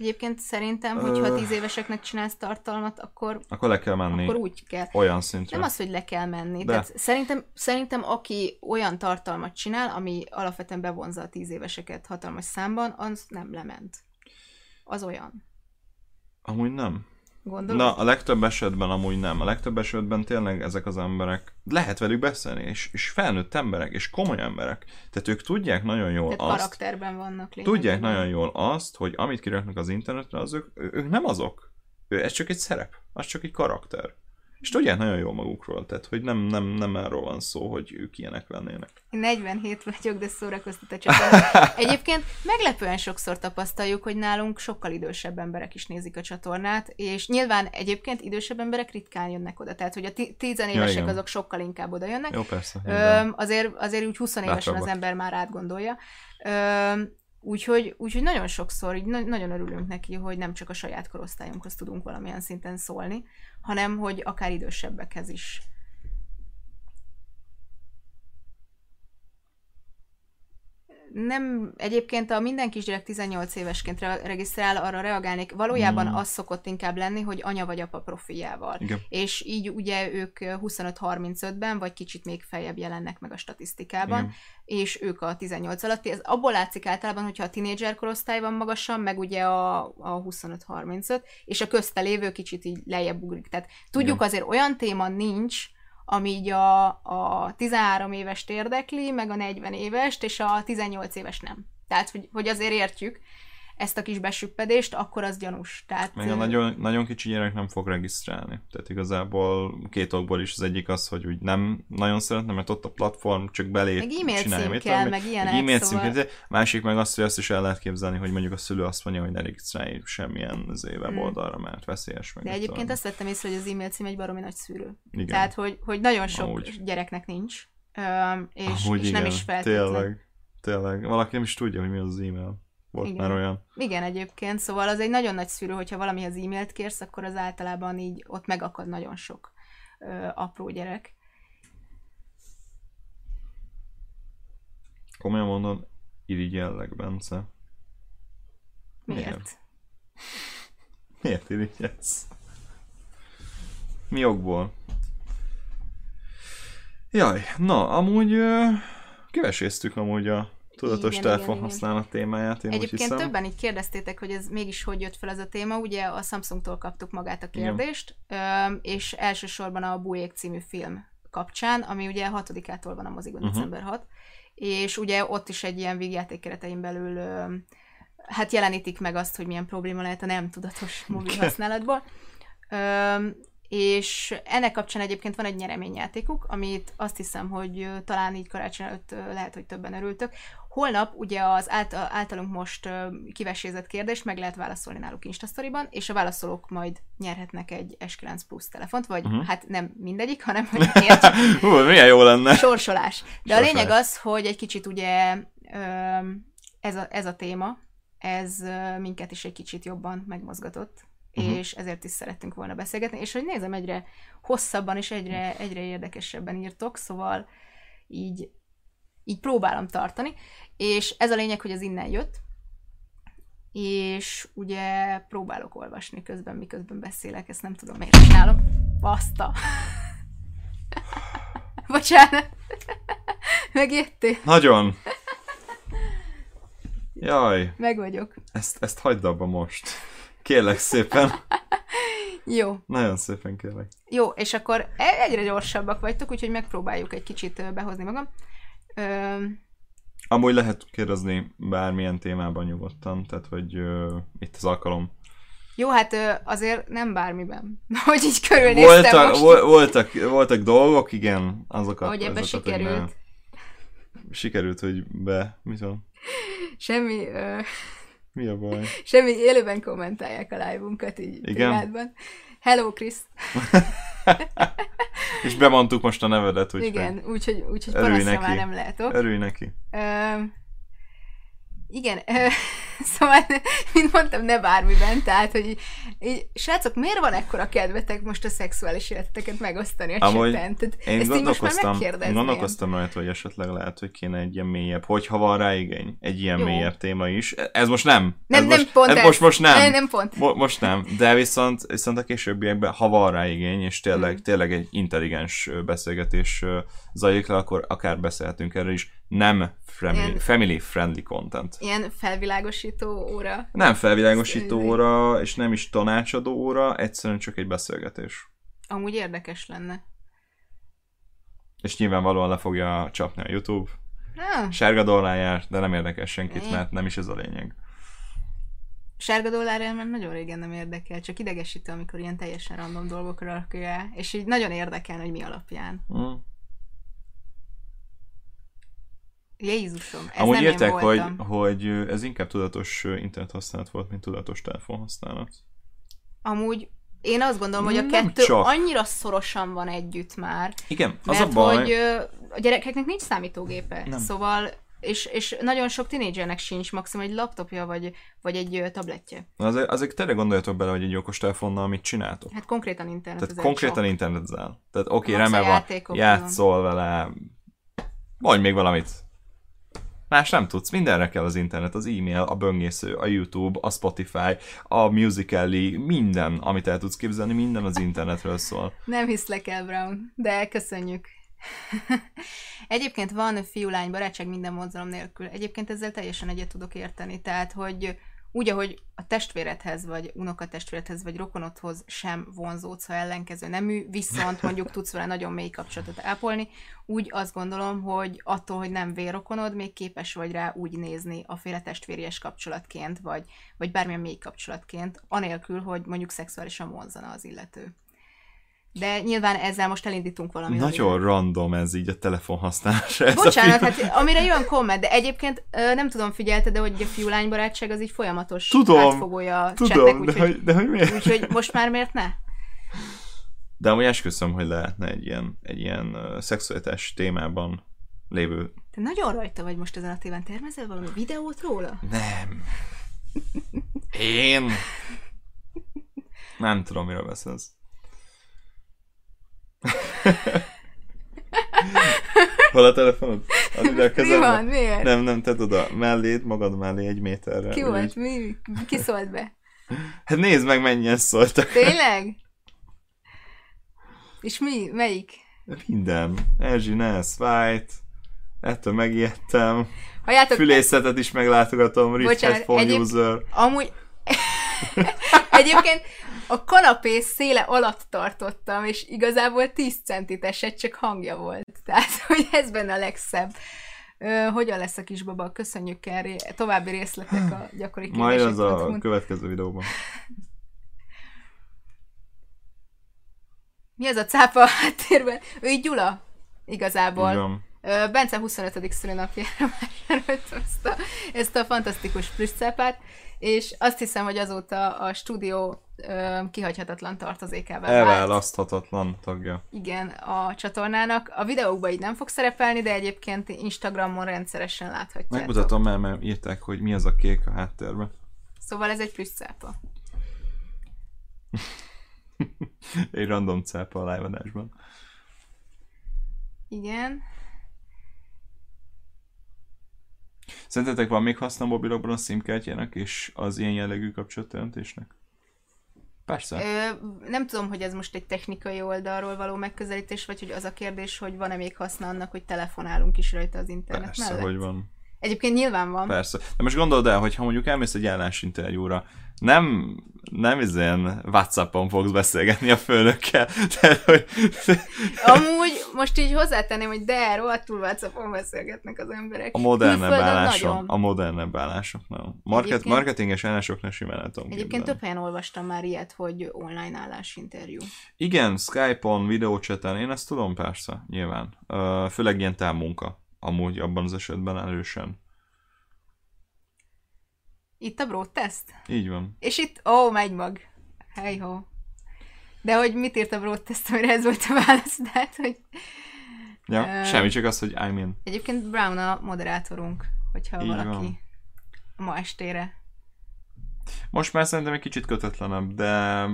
Egyébként szerintem, hogyha tíz éveseknek csinálsz tartalmat, akkor, akkor le kell menni. Akkor úgy kell. Olyan szintre. Nem az, hogy le kell menni. De. Tehát szerintem, szerintem aki olyan tartalmat csinál, ami alapvetően bevonza a tíz éveseket hatalmas számban, az nem lement. Az olyan. Amúgy nem. Gondolod? Na, a legtöbb esetben amúgy nem. A legtöbb esetben tényleg ezek az emberek, lehet velük beszélni, és, és felnőtt emberek, és komoly emberek. Tehát ők tudják nagyon jól Tehát azt. karakterben vannak. Lényegében. Tudják nagyon jól azt, hogy amit kiraknak az internetre, az ők, ők nem azok. Ő, ez csak egy szerep, az csak egy karakter. És tudják nagyon jól magukról, tehát hogy nem, nem, nem arról van szó, hogy ők ilyenek lennének. 47 vagyok, de szórakoztat a csak. *laughs* Egyébként meglepően sokszor tapasztaljuk, hogy nálunk sokkal idősebb emberek is nézik a csatornát, és nyilván egyébként idősebb emberek ritkán jönnek oda, tehát hogy a tizenévesek ja, azok sokkal inkább oda jönnek. Jó, persze. Ö, azért, azért úgy 20 évesen az ember már átgondolja. Ö, Úgyhogy, úgyhogy nagyon sokszor így na- nagyon örülünk neki, hogy nem csak a saját korosztályunkhoz tudunk valamilyen szinten szólni, hanem hogy akár idősebbekhez is. Nem, egyébként a minden kisgyerek 18 évesként re- regisztrál, arra reagálnék. Valójában mm. az szokott inkább lenni, hogy anya vagy apa profiljával. Igen. És így ugye ők 25-35-ben, vagy kicsit még feljebb jelennek meg a statisztikában, Igen. és ők a 18 alatti. Ez abból látszik általában, hogyha a tinédzser korosztály van magasan, meg ugye a, a 25-35, és a közte lévő kicsit így lejjebb ugrik. Tehát tudjuk Igen. azért olyan téma nincs, ami így a, a 13 évest érdekli, meg a 40 évest, és a 18 éves nem. Tehát, hogy, hogy azért értjük ezt a kis besüppedést, akkor az gyanús. Tehát, Meg a nagyon, nagyon kicsi gyerek nem fog regisztrálni. Tehát igazából két okból is az egyik az, hogy úgy nem nagyon szeretne, mert ott a platform csak belép, meg e-mail cím kell, meg ilyenek, meg e-mail szóval... cím Másik meg azt, hogy azt is el lehet képzelni, hogy mondjuk a szülő azt mondja, hogy ne regisztrálj semmilyen az weboldalra, hmm. mert veszélyes meg. De egyébként tudom. azt vettem észre, hogy az e-mail cím egy baromi nagy szűrő. Igen. Tehát, hogy, hogy nagyon sok Amúgy. gyereknek nincs, és, Amúgy és igen. nem is feltétlen. Tényleg, tényleg. Valaki nem is tudja, hogy mi az e-mail. Volt Igen. már olyan. Igen, egyébként, szóval az egy nagyon nagy szűrő, hogyha valamihez e-mailt kérsz, akkor az általában így ott megakad nagyon sok ö, apró gyerek. Komolyan mondod, irigyellek, Bence. Miért? Miért, *laughs* Miért irigyelsz? Mi okból? Jaj, na, amúgy ö, kiveséztük amúgy a tudatos igen, telefonhasználat igen, témáját, én Egyébként hiszem. többen így kérdeztétek, hogy ez mégis hogy jött fel ez a téma. Ugye a Samsungtól kaptuk magát a kérdést, igen. és elsősorban a Bujék című film kapcsán, ami ugye 6-ától van a mozigon, uh-huh. december 6, és ugye ott is egy ilyen vígjáték keretein belül hát jelenítik meg azt, hogy milyen probléma lehet a nem tudatos mobil használatból és ennek kapcsán egyébként van egy nyereményjátékuk, amit azt hiszem, hogy talán így karácsony előtt lehet, hogy többen örültök. Holnap ugye az általunk most kivesézett kérdést meg lehet válaszolni náluk Instastoryban, és a válaszolók majd nyerhetnek egy S9 Plus telefont, vagy uh-huh. hát nem mindegyik, hanem *laughs* hogy Hú, milyen jó lenne. Sorsolás. De Sorsolás. a lényeg az, hogy egy kicsit ugye ez a, ez a téma, ez minket is egy kicsit jobban megmozgatott, uh-huh. és ezért is szerettünk volna beszélgetni, és hogy nézem, egyre hosszabban és egyre, egyre érdekesebben írtok, szóval így, így próbálom tartani, és ez a lényeg, hogy az innen jött, és ugye próbálok olvasni közben, miközben beszélek, ezt nem tudom, miért csinálom. Baszta. *laughs* Bocsánat. *laughs* Megértél? Nagyon. *laughs* Jaj. Meg vagyok. Ezt, ezt hagyd abba most. Kérlek szépen. *laughs* Jó. Nagyon szépen kérlek. Jó, és akkor e- egyre gyorsabbak vagytok, úgyhogy megpróbáljuk egy kicsit behozni magam. Ö... Amúgy lehet kérdezni bármilyen témában nyugodtan, tehát hogy uh, itt az alkalom. Jó, hát uh, azért nem bármiben. *laughs* Hogy így körülnéztem voltak, most. Vol- voltak, voltak dolgok, igen, azokat. Hogy ebbe sikerült. Hogy sikerült, hogy be, mit van? Semmi. Uh Mi a baj? *laughs* Semmi, élőben kommentálják a live-unkat így Igen? Privátban. Hello, Chris! *laughs* És bemondtuk most a nevedet, úgyhogy... Igen, úgyhogy, úgyhogy panaszra már nem lehet. Örülj neki. Uh, igen, *laughs* szóval, mint mondtam, ne bármiben, tehát, hogy így, így, srácok, miért van ekkora kedvetek most a szexuális életeteket megosztani a Amúgy cseten? Tehát én ezt gondolkoztam, én gondolkoztam rajta, hogy esetleg lehet, hogy kéne egy ilyen mélyebb, hogyha van rá igény, egy ilyen Jó. mélyebb téma is. Ez most nem. Nem, ez nem most, pont ez. ez. Most, most nem. nem. Nem pont. Mo- most nem, de viszont, viszont a későbbiekben, ha van rá igény, és tényleg, hmm. tényleg egy intelligens beszélgetés zajlik le, akkor akár beszélhetünk erről is. Nem family, family friendly content. Ilyen felvilágosító óra? Nem felvilágosító óra, és nem is tanácsadó óra, egyszerűen csak egy beszélgetés. Amúgy érdekes lenne. És nyilvánvalóan le fogja csapni a YouTube. Ah. Sárga dollárjár, de nem érdekes senkit, é. mert nem is ez a lényeg. Sárga dollárjár mert nagyon régen nem érdekel, csak idegesítő, amikor ilyen teljesen random dolgokra rakja és így nagyon érdekel, hogy mi alapján. Mm. Jézusom, ez Amúgy nem értek, hogy, hogy ez inkább tudatos internet használat volt, mint tudatos használat. Amúgy én azt gondolom, hogy a nem kettő csak. annyira szorosan van együtt már. Igen, az mert a baj. hogy a gyerekeknek nincs számítógépe. Nem. Szóval és, és nagyon sok tinédzsernek sincs maximum egy laptopja, vagy, vagy egy tabletje. Azért, azért tényleg gondoljatok bele, hogy egy okostelefonnal mit csináltok. Hát konkrétan internet. Tehát konkrétan internetezel. Tehát oké, okay, remélem van, játszol vele, vagy még valamit Más nem tudsz, mindenre kell az internet, az e-mail, a böngésző, a YouTube, a Spotify, a Musical.ly, minden, amit el tudsz képzelni, minden az internetről szól. Nem hiszlek el, Brown, de köszönjük. *laughs* Egyébként van fiú-lány barátság minden mozgalom nélkül. Egyébként ezzel teljesen egyet tudok érteni. Tehát, hogy úgy, ahogy a testvéredhez, vagy unokatestvéredhez, vagy rokonodhoz sem vonzódsz, ha ellenkező nemű, viszont mondjuk tudsz vele nagyon mély kapcsolatot ápolni, úgy azt gondolom, hogy attól, hogy nem vérrokonod, még képes vagy rá úgy nézni a féle testvéries kapcsolatként, vagy, vagy bármilyen mély kapcsolatként, anélkül, hogy mondjuk szexuálisan vonzana az illető. De nyilván ezzel most elindítunk valami. Nagyon amire... random ez így a telefonhasználás. Ez Bocsánat, hát amire jön komment, de egyébként nem tudom figyelte, de hogy a fiú-lány barátság az így folyamatos tudom, átfogója a tudom, csetnek, úgyhogy, de, hogy, de hogy miért? Úgyhogy most már miért ne? De amúgy esküszöm, hogy lehetne egy ilyen, egy ilyen szexualitás témában lévő... Te nagyon rajta vagy most ezen a téven. Termezel valami videót róla? Nem. Én? Nem tudom, miről beszélsz. Hol a telefonod? Ide a Mi van? Miért? Nem, nem, tedd oda. Melléd, magad mellé egy méterre. Ki volt? Mi? Ki szólt be? Hát nézd meg, mennyien szóltak. Tényleg? És mi? Melyik? Minden. Erzsi, Ness, White. Ettől megijedtem. Halljátok, Fülészetet is meglátogatom. Rich Headphone egyéb... user. Amúgy... *laughs* Egyébként a kanapé széle alatt tartottam, és igazából 10 centit esett, csak hangja volt. *laughs* Tehát, hogy ez benne a legszebb. Ö, hogyan lesz a kisbaba? Köszönjük el, további részletek a gyakori Majd az a következő videóban. Mi az a cápa a háttérben? Ő így Gyula, igazából. Igen. Bence 25. szülőnapjára *laughs* vásárolt ezt a, ezt a fantasztikus plusz cápát, és azt hiszem, hogy azóta a stúdió kihagyhatatlan tartozékával Elválaszthatatlan tagja. Igen, a csatornának. A videókban így nem fog szerepelni, de egyébként Instagramon rendszeresen láthatjátok. Megmutatom, mert, mert írták, hogy mi az a kék a háttérben. Szóval ez egy plusz cápa. *laughs* egy random cápa a live Igen. Szerintetek van még haszna a mobilokban a SIM-kártyának és az ilyen jellegű kapcsolatteremtésnek? Persze. Ö, nem tudom, hogy ez most egy technikai oldalról való megközelítés, vagy hogy az a kérdés, hogy van-e még haszna annak, hogy telefonálunk is rajta az internet Persze, mellett? hogy van. Egyébként nyilván van. Persze. De most gondold el, hogy ha mondjuk elmész egy állásinterjúra, nem, nem izén Whatsappon fogsz beszélgetni a főnökkel. Tehát, hogy... Amúgy most így hozzátenném, hogy de, rohadtul Whatsappon beszélgetnek az emberek. A modernebb állások. A modernebb állások, nem. Market, marketinges állásoknak simán el tudom Egyébként képzelni. több helyen olvastam már ilyet, hogy online állásinterjú. Igen, Skype-on, videócseten, én ezt tudom persze, nyilván. Főleg ilyen távmunka. Amúgy abban az esetben erősen Itt a broad test? Így van. És itt, ó, oh, megy mag. Hey ho. De hogy mit írt a broad test, amire ez volt a válasz, tehát, hogy... Ja, uh, semmi, csak az, hogy I mean. Egyébként Brown a moderátorunk, hogyha Így valaki van. ma estére. Most már szerintem egy kicsit kötetlenebb, de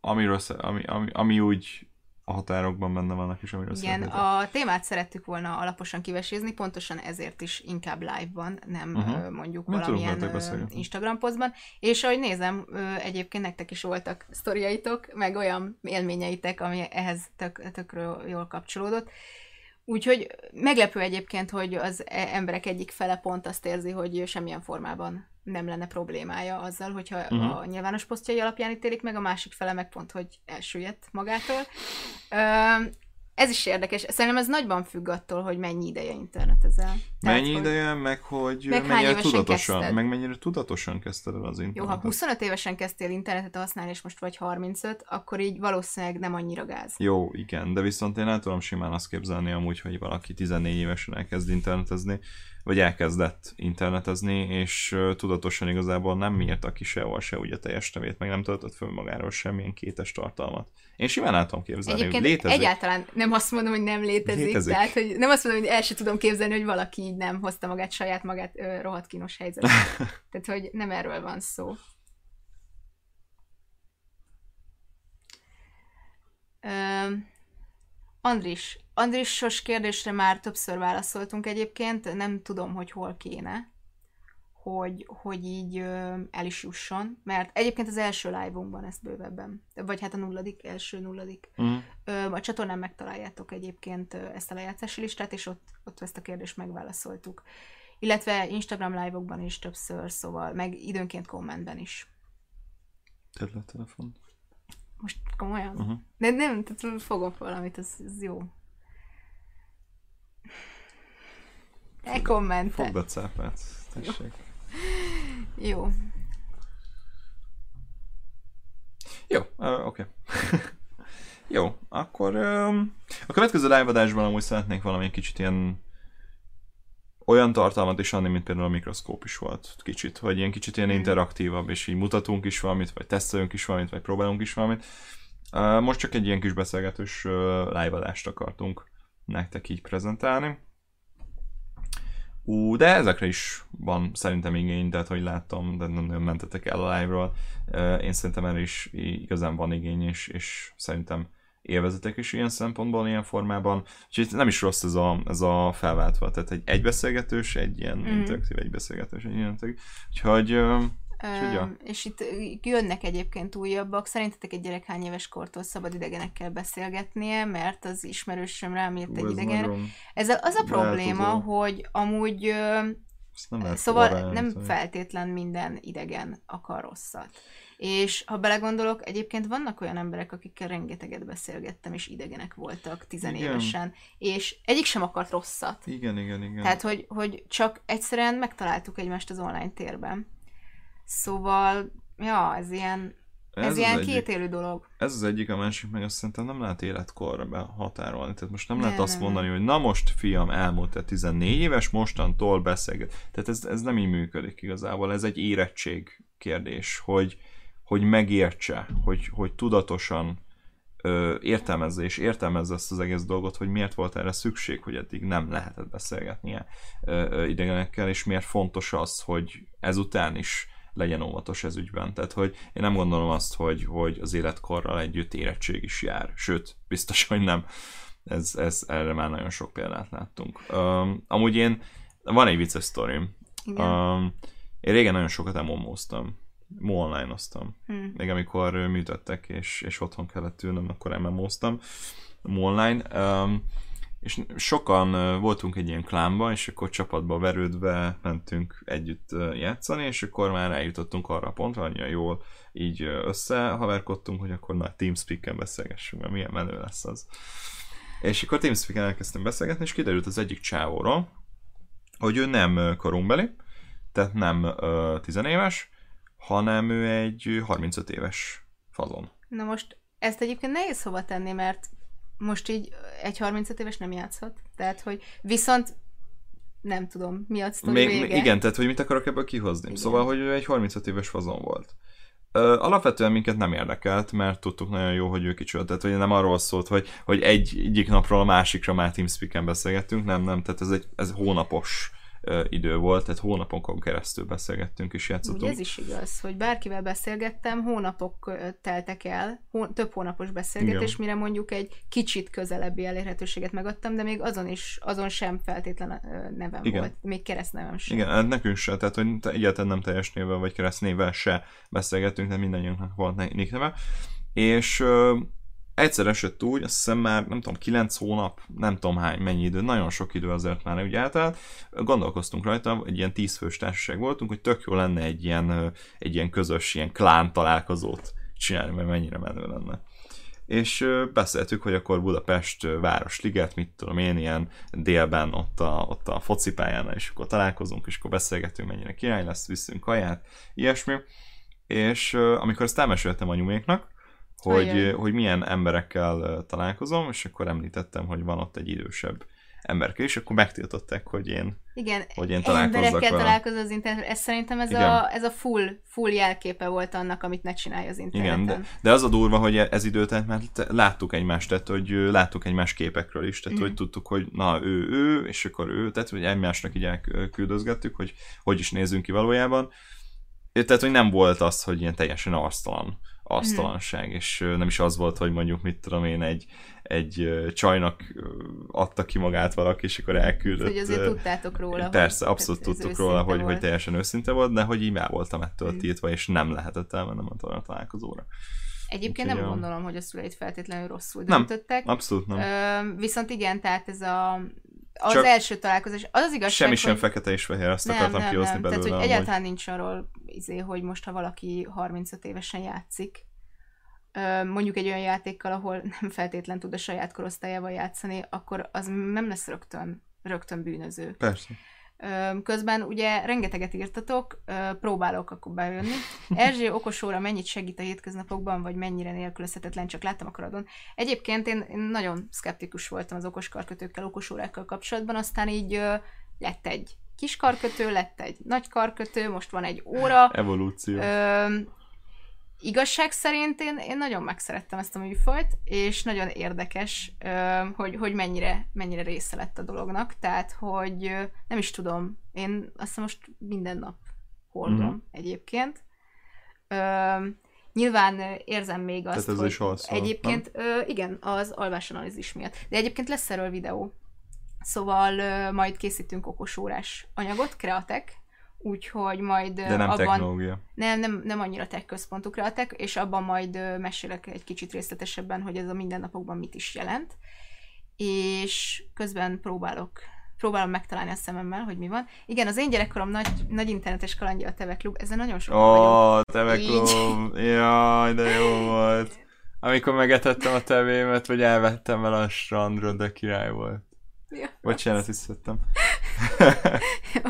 amiről, ami, ami, ami úgy a határokban benne vannak is, amiről Igen, a témát szerettük volna alaposan kivesézni, pontosan ezért is inkább live-ban, nem uh-huh. mondjuk nem valamilyen Instagram posztban. És ahogy nézem, egyébként nektek is voltak sztoriaitok, meg olyan élményeitek, ami ehhez tök, tökről jól kapcsolódott. Úgyhogy meglepő egyébként, hogy az emberek egyik fele pont azt érzi, hogy semmilyen formában nem lenne problémája azzal, hogyha uh-huh. a nyilvános posztjai alapján ítélik meg, a másik fele meg pont, hogy elsüllyedt magától. Ez is érdekes. Szerintem ez nagyban függ attól, hogy mennyi ideje internetezel. Mennyi Tehát, ideje, meg hogy meg mennyire tudatosan, kezdted? meg mennyire tudatosan kezdted el az internetet. Jó, ha 25 évesen kezdtél internetet használni, és most vagy 35, akkor így valószínűleg nem annyira gáz. Jó, igen, de viszont én el tudom simán azt képzelni amúgy, hogy valaki 14 évesen elkezd internetezni, vagy elkezdett internetezni, és tudatosan igazából nem írta ki sehol se ugye teljes nevét, meg nem töltött föl magáról semmilyen kétes tartalmat. Én simán tudom képzelni, Egyébként hogy létezik. egyáltalán nem azt mondom, hogy nem létezik, létezik. tehát hogy nem azt mondom, hogy el sem tudom képzelni, hogy valaki így nem hozta magát, saját magát ö, rohadt kínos helyzetbe. *laughs* tehát, hogy nem erről van szó. Ö, Andris, Andrisos kérdésre már többször válaszoltunk egyébként, nem tudom, hogy hol kéne, hogy, hogy így ö, el is jusson, mert egyébként az első live-unkban ezt bővebben, vagy hát a nulladik, első nulladik. Uh-huh. Ö, a csatornán megtaláljátok egyébként ezt a lejátszási listát, és ott, ott ezt a kérdést megválaszoltuk. Illetve Instagram live-okban is többször, szóval, meg időnként kommentben is. Tedd le a telefon. Most komolyan? Uh-huh. De nem, tehát fogok valamit, ez, ez jó. E kommente. Fogd a cápát, tessék. Jó. Jó. Jó, uh, oké. Okay. Jó, akkor um, a következő live amúgy szeretnék valami kicsit ilyen olyan tartalmat is adni, mint például a mikroszkóp is volt kicsit, hogy ilyen kicsit ilyen mhm. interaktívabb, és így mutatunk is valamit, vagy tesztelünk is valamit, vagy próbálunk is valamit. Uh, most csak egy ilyen kis beszélgetős uh, live akartunk nektek így prezentálni. Ú, de ezekre is van szerintem igény, tehát hogy láttam, de nem nagyon mentetek el a live-ról. Én szerintem erre is igazán van igény, és, és szerintem élvezetek is ilyen szempontból, ilyen formában. Úgyhogy nem is rossz ez a, ez a felváltva, tehát egy egybeszélgetős, egy ilyen mm. interaktív egybeszélgetős, egy ilyen interaktív. Úgyhogy És itt jönnek egyébként újabbak. Szerintetek egy gyerek hány éves kortól szabad idegenekkel beszélgetnie, mert az ismerősöm rám írt egy idegen. Ezzel az a probléma, hogy amúgy nem szóval nem feltétlenül. feltétlen minden idegen akar rosszat. És ha belegondolok, egyébként vannak olyan emberek, akikkel rengeteget beszélgettem, és idegenek voltak tizenévesen, és egyik sem akart rosszat. Igen, igen, igen. Tehát, hogy, hogy csak egyszerűen megtaláltuk egymást az online térben. Szóval, ja, ez ilyen, ez, ez ilyen kétélű dolog. Ez az egyik, a másik meg azt szerintem nem lehet életkorra behatárolni. Tehát most nem, nem lehet azt mondani, nem. hogy na most fiam elmúlt te 14 éves, mostantól beszélget. Tehát ez, ez nem így működik igazából. Ez egy érettség kérdés, hogy, hogy megértse, hogy, hogy tudatosan ö, értelmezze és értelmezze ezt az egész dolgot, hogy miért volt erre szükség, hogy eddig nem lehetett beszélgetnie ö, ö, idegenekkel, és miért fontos az, hogy ezután is legyen óvatos ez ügyben. Tehát, hogy én nem gondolom azt, hogy, hogy az életkorral együtt érettség is jár. Sőt, biztos, hogy nem. Ez, ez, erre már nagyon sok példát láttunk. Um, amúgy én, van egy vicces sztorim. Um, én régen nagyon sokat MMO-ztam. online-oztam. Hmm. Még amikor műtöttek, és, és otthon kellett ülnöm, akkor MMO-ztam online. Um, és sokan voltunk egy ilyen klámba, és akkor csapatba verődve mentünk együtt játszani, és akkor már eljutottunk arra a pontra, annyira jól így összehaverkodtunk, hogy akkor na Teamspeak-en beszélgessünk, mert milyen menő lesz az. És akkor Teamspeak-en elkezdtem beszélgetni, és kiderült az egyik csávóról, hogy ő nem korunkbeli, tehát nem uh, tizenéves, hanem ő egy 35 éves fazon. Na most ezt egyébként nehéz hova tenni, mert most így egy 35 éves nem játszhat. Tehát, hogy viszont nem tudom, mi a Még, vége. Igen, tehát hogy mit akarok ebből kihozni. Igen. Szóval, hogy ő egy 35 éves fazon volt. Ö, alapvetően minket nem érdekelt, mert tudtuk nagyon jó, hogy ő kicsoda. Tehát, hogy nem arról szólt, hogy, hogy egy, egyik napról a másikra már TeamSpeak-en beszélgettünk, nem, nem, tehát ez egy ez hónapos idő volt, tehát hónapokon keresztül beszélgettünk és játszottunk. Ugye ez is igaz, hogy bárkivel beszélgettem, hónapok teltek el, hó, több hónapos beszélgetés, Igen. mire mondjuk egy kicsit közelebbi elérhetőséget megadtam, de még azon is, azon sem feltétlen nevem Igen. volt, még keresztnevem sem. Igen, hát nekünk se, tehát hogy egyáltalán nem teljes névvel vagy keresztnévvel se beszélgettünk, de mindannyiunknak volt neve. És egyszer esett úgy, azt hiszem már, nem tudom, 9 hónap, nem tudom hány, mennyi idő, nagyon sok idő azért már úgy eltelt, gondolkoztunk rajta, egy ilyen 10 fős társaság voltunk, hogy tök jó lenne egy ilyen, egy ilyen közös, ilyen klán találkozót csinálni, mert mennyire menő lenne. És beszéltük, hogy akkor Budapest Városliget, mit tudom én, ilyen délben ott a, ott a focipályán, és akkor találkozunk, és akkor beszélgetünk, mennyire király lesz, viszünk kaját, ilyesmi. És amikor ezt elmeséltem anyuméknak, hogy, hogy milyen emberekkel találkozom, és akkor említettem, hogy van ott egy idősebb emberke, és akkor megtiltották, hogy én, Igen, hogy én találkozzak emberekkel találkozol az interneten, ez szerintem ez a, ez a full, full jelképe volt annak, amit ne csinálj az interneten. Igen, de, de az a durva, hogy ez időt, mert láttuk egymást, tehát hogy láttuk egymás képekről is, tehát mm. hogy tudtuk, hogy na ő, ő, és akkor ő, tehát hogy egymásnak így elküldözgettük, hogy hogy is nézzünk ki valójában. Tehát, hogy nem volt az, hogy ilyen teljesen arctalan asztalanság, mm. és nem is az volt, hogy mondjuk mit tudom én, egy, egy csajnak adta ki magát valaki, és akkor elküldött. Hogy azért tudtátok róla. Persze, abszolút tudtuk róla, hogy, hogy teljesen őszinte volt, de hogy így el voltam ettől mm. tiltva, és nem lehetett elmennem a találkozóra. Egyébként Úgyhogy nem a... gondolom, hogy a szüleit feltétlenül rosszul döntöttek. Nem, abszolút nem. Ö, viszont igen, tehát ez a az Csak első találkozás. Az az igazság, Semmi sem hogy... fekete és fehér, azt nem, akartam nem, kihozni nem. belőle. Tehát, hogy egyáltalán hogy... nincs arról, izé, hogy most ha valaki 35 évesen játszik, mondjuk egy olyan játékkal, ahol nem feltétlen tud a saját korosztályával játszani, akkor az nem lesz rögtön, rögtön bűnöző. Persze. Közben ugye rengeteget írtatok, próbálok akkor bejönni. Erzsé okosóra mennyit segít a hétköznapokban, vagy mennyire nélkülözhetetlen, csak láttam a karadon. Egyébként én, én nagyon szkeptikus voltam az okos karkötőkkel, okosórákkal kapcsolatban, aztán így lett egy kis karkötő, lett egy nagy karkötő, most van egy óra. Evolúció. Igazság szerint én, én nagyon megszerettem ezt a műfajt, és nagyon érdekes, hogy, hogy mennyire, mennyire része lett a dolognak. Tehát, hogy nem is tudom, én azt most minden nap hordom mm-hmm. egyébként. Nyilván érzem még azt, Tehát ez hogy is alszol, egyébként, ö, igen, az alvásanalízis miatt. De egyébként lesz erről videó. Szóval ö, majd készítünk okosórás anyagot, Kreatek, úgyhogy majd De nem abban... technológia. Nem, nem, nem annyira tech központú kreatek, és abban majd mesélek egy kicsit részletesebben, hogy ez a mindennapokban mit is jelent. És közben próbálok próbálom megtalálni a szememmel, hogy mi van. Igen, az én gyerekkorom nagy, nagy internetes kalandja a TV Klub, ezen nagyon sok Ó, oh, TV Klub, jaj, de jó volt. Amikor megetettem a tevémet, vagy elvettem vele a strandra, de király volt. Ja, Bocsánat, visszattem. *laughs*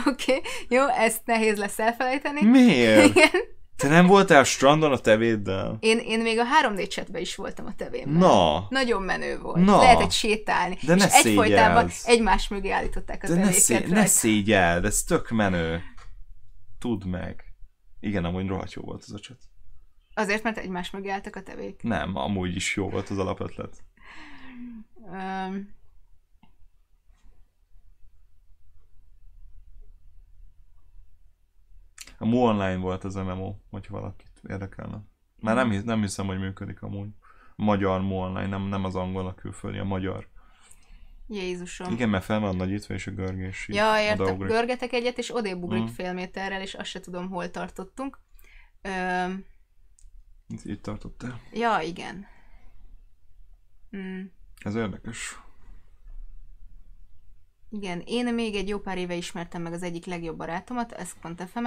Oké, okay. jó, ezt nehéz lesz elfelejteni. Miért? Igen. Te nem voltál strandon a tevéddel? Én, én még a 3D chatben is voltam a tevémmel. Na. Nagyon menő volt. Na. Lehetett sétálni. De ne és egyfolytában egymás mögé állították a De ne, szé- ne szégyeld, ez tök menő. Tudd meg. Igen, amúgy rohadt jó volt az a chat. Azért, mert egymás mögé álltak a tevék. Nem, amúgy is jó volt az alapötlet. Um, A Mu Online volt az MMO, hogy valakit érdekelne. Már nem, nem hiszem, hogy működik amúgy. Magyar Mu Online, nem, nem az angol, a külföldi, a magyar. Jézusom. Igen, mert fel van nagyítva, és a görgés. Ja, értem. Görgetek egyet, és odébb ugrik mm. fél méterrel, és azt se tudom, hol tartottunk. Ö... Itt tartottál. Ja, igen. Mm. Ez érdekes. Igen, én még egy jó pár éve ismertem meg az egyik legjobb barátomat, ez pont fm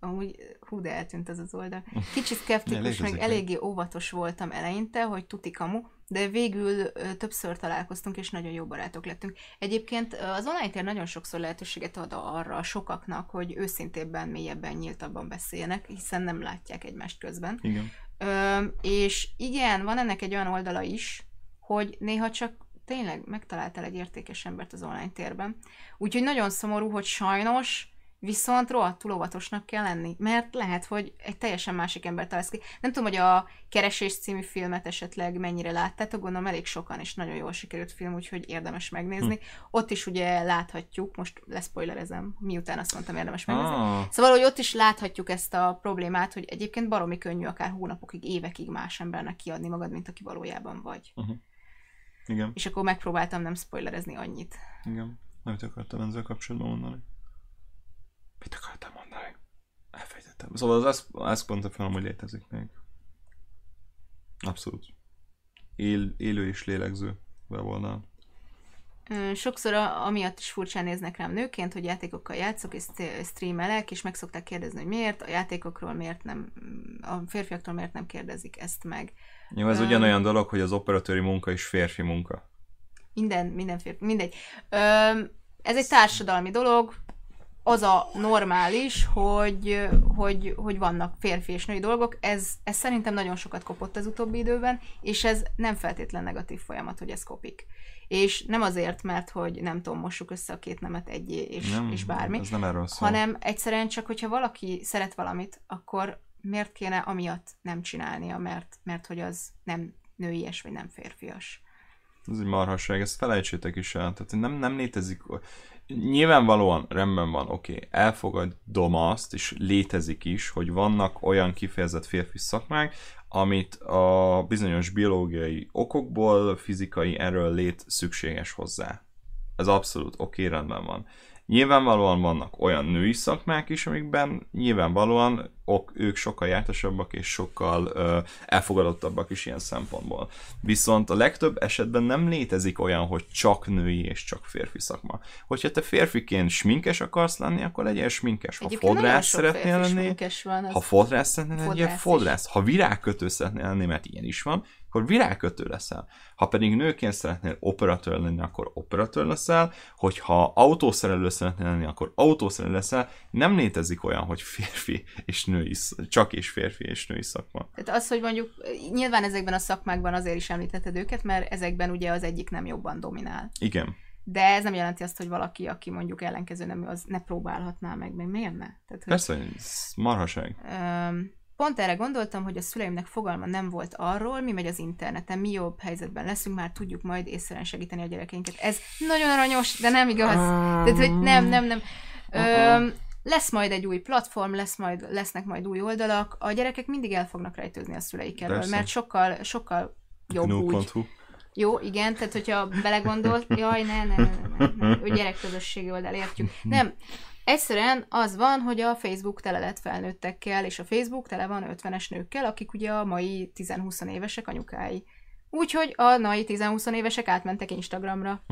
amúgy hú, de eltűnt az az oldal. *laughs* Kicsit szkeptikus, meg eléggé óvatos voltam eleinte, hogy tuti kamu, de végül többször találkoztunk, és nagyon jó barátok lettünk. Egyébként az online tér nagyon sokszor lehetőséget ad arra sokaknak, hogy őszintébben, mélyebben, nyíltabban beszéljenek, hiszen nem látják egymást közben. Igen. Ö, és igen, van ennek egy olyan oldala is, hogy néha csak tényleg megtaláltál egy értékes embert az online térben. Úgyhogy nagyon szomorú, hogy sajnos Viszont rohadtul óvatosnak kell lenni, mert lehet, hogy egy teljesen másik ember találsz ki. Nem tudom, hogy a Keresés című filmet esetleg mennyire láttátok, gondolom elég sokan, és nagyon jól sikerült film, úgyhogy érdemes megnézni. Hm. Ott is ugye láthatjuk, most leszpoilerezem, miután azt mondtam, érdemes megnézni. Ah. Szóval, hogy ott is láthatjuk ezt a problémát, hogy egyébként baromi könnyű akár hónapokig, évekig más embernek kiadni magad, mint aki valójában vagy. Uh-huh. Igen. És akkor megpróbáltam nem spoilerezni annyit. Igen. Amit akartam ezzel kapcsolatban mondani. Mit akartam mondani? Elfejtettem. Szóval az Ask film hogy létezik még. Abszolút. Él, élő és lélegző weboldal. Sokszor a, amiatt is furcsán néznek rám nőként, hogy játékokkal játszok és streamelek, és meg szokták kérdezni, hogy miért, a játékokról miért nem, a férfiaktól miért nem kérdezik ezt meg. Jó, ez um, ugyanolyan dolog, hogy az operatőri munka is férfi munka. Minden, minden férfi, mindegy. Um, ez egy társadalmi dolog, az a normális, hogy, hogy, hogy vannak férfi és női dolgok, ez, ez szerintem nagyon sokat kopott az utóbbi időben, és ez nem feltétlen negatív folyamat, hogy ez kopik. És nem azért, mert hogy nem tudom, mossuk össze a két nemet egyé, és, nem, és bármi, ez nem erről szól. hanem egyszerűen csak, hogyha valaki szeret valamit, akkor miért kéne amiatt nem csinálnia, mert, mert hogy az nem nőies, vagy nem férfias. Ez egy marhasság, ezt felejtsétek is el. Tehát nem, nem létezik nyilvánvalóan rendben van, oké, okay, elfogadom azt, és létezik is, hogy vannak olyan kifejezett férfi szakmák, amit a bizonyos biológiai okokból, fizikai erről lét szükséges hozzá. Ez abszolút oké, okay, rendben van. Nyilvánvalóan vannak olyan női szakmák is, amikben nyilvánvalóan ok, ők sokkal jártasabbak és sokkal ö, elfogadottabbak is ilyen szempontból. Viszont a legtöbb esetben nem létezik olyan, hogy csak női és csak férfi szakma. Hogyha te férfiként sminkes akarsz lenni, akkor legyél sminkes. Ha Egyébként fodrász szeretnél lenni, van, ha fodrász szeretnél lenni, fodrász. Ha virágkötő szeretnél lenni, mert ilyen is van, akkor virágkötő leszel. Ha pedig nőként szeretnél operatőr lenni, akkor operatőr leszel, hogyha autószerelő szeretnél lenni, akkor autószerelő leszel. Nem létezik olyan, hogy férfi és női, csak és férfi és női szakma. Tehát az, hogy mondjuk nyilván ezekben a szakmákban azért is említetted őket, mert ezekben ugye az egyik nem jobban dominál. Igen. De ez nem jelenti azt, hogy valaki, aki mondjuk ellenkező nem, az ne próbálhatná meg, meg miért ne? Tehát, hogy, Persze, ez marhaság. Öm, Pont erre gondoltam, hogy a szüleimnek fogalma nem volt arról, mi megy az interneten, mi jobb helyzetben leszünk, már tudjuk majd észre segíteni a gyerekeinket. Ez nagyon aranyos, de nem igaz. Tehát, hogy nem, nem, nem. Ö, lesz majd egy új platform, lesz majd, lesznek majd új oldalak. A gyerekek mindig el fognak rejtőzni a szüleik elől, mert sokkal, sokkal jobb Gnu. úgy. Jó, igen, tehát hogyha belegondol, *laughs* jaj, ne, ne, ne, ne, ne, ne. gyerekközösségi oldal, értjük. Nem, Egyszerűen az van, hogy a Facebook tele lett felnőttekkel, és a Facebook tele van 50-es nőkkel, akik ugye a mai 10-20 évesek anyukái. Úgyhogy a nai 10-20 évesek átmentek Instagramra.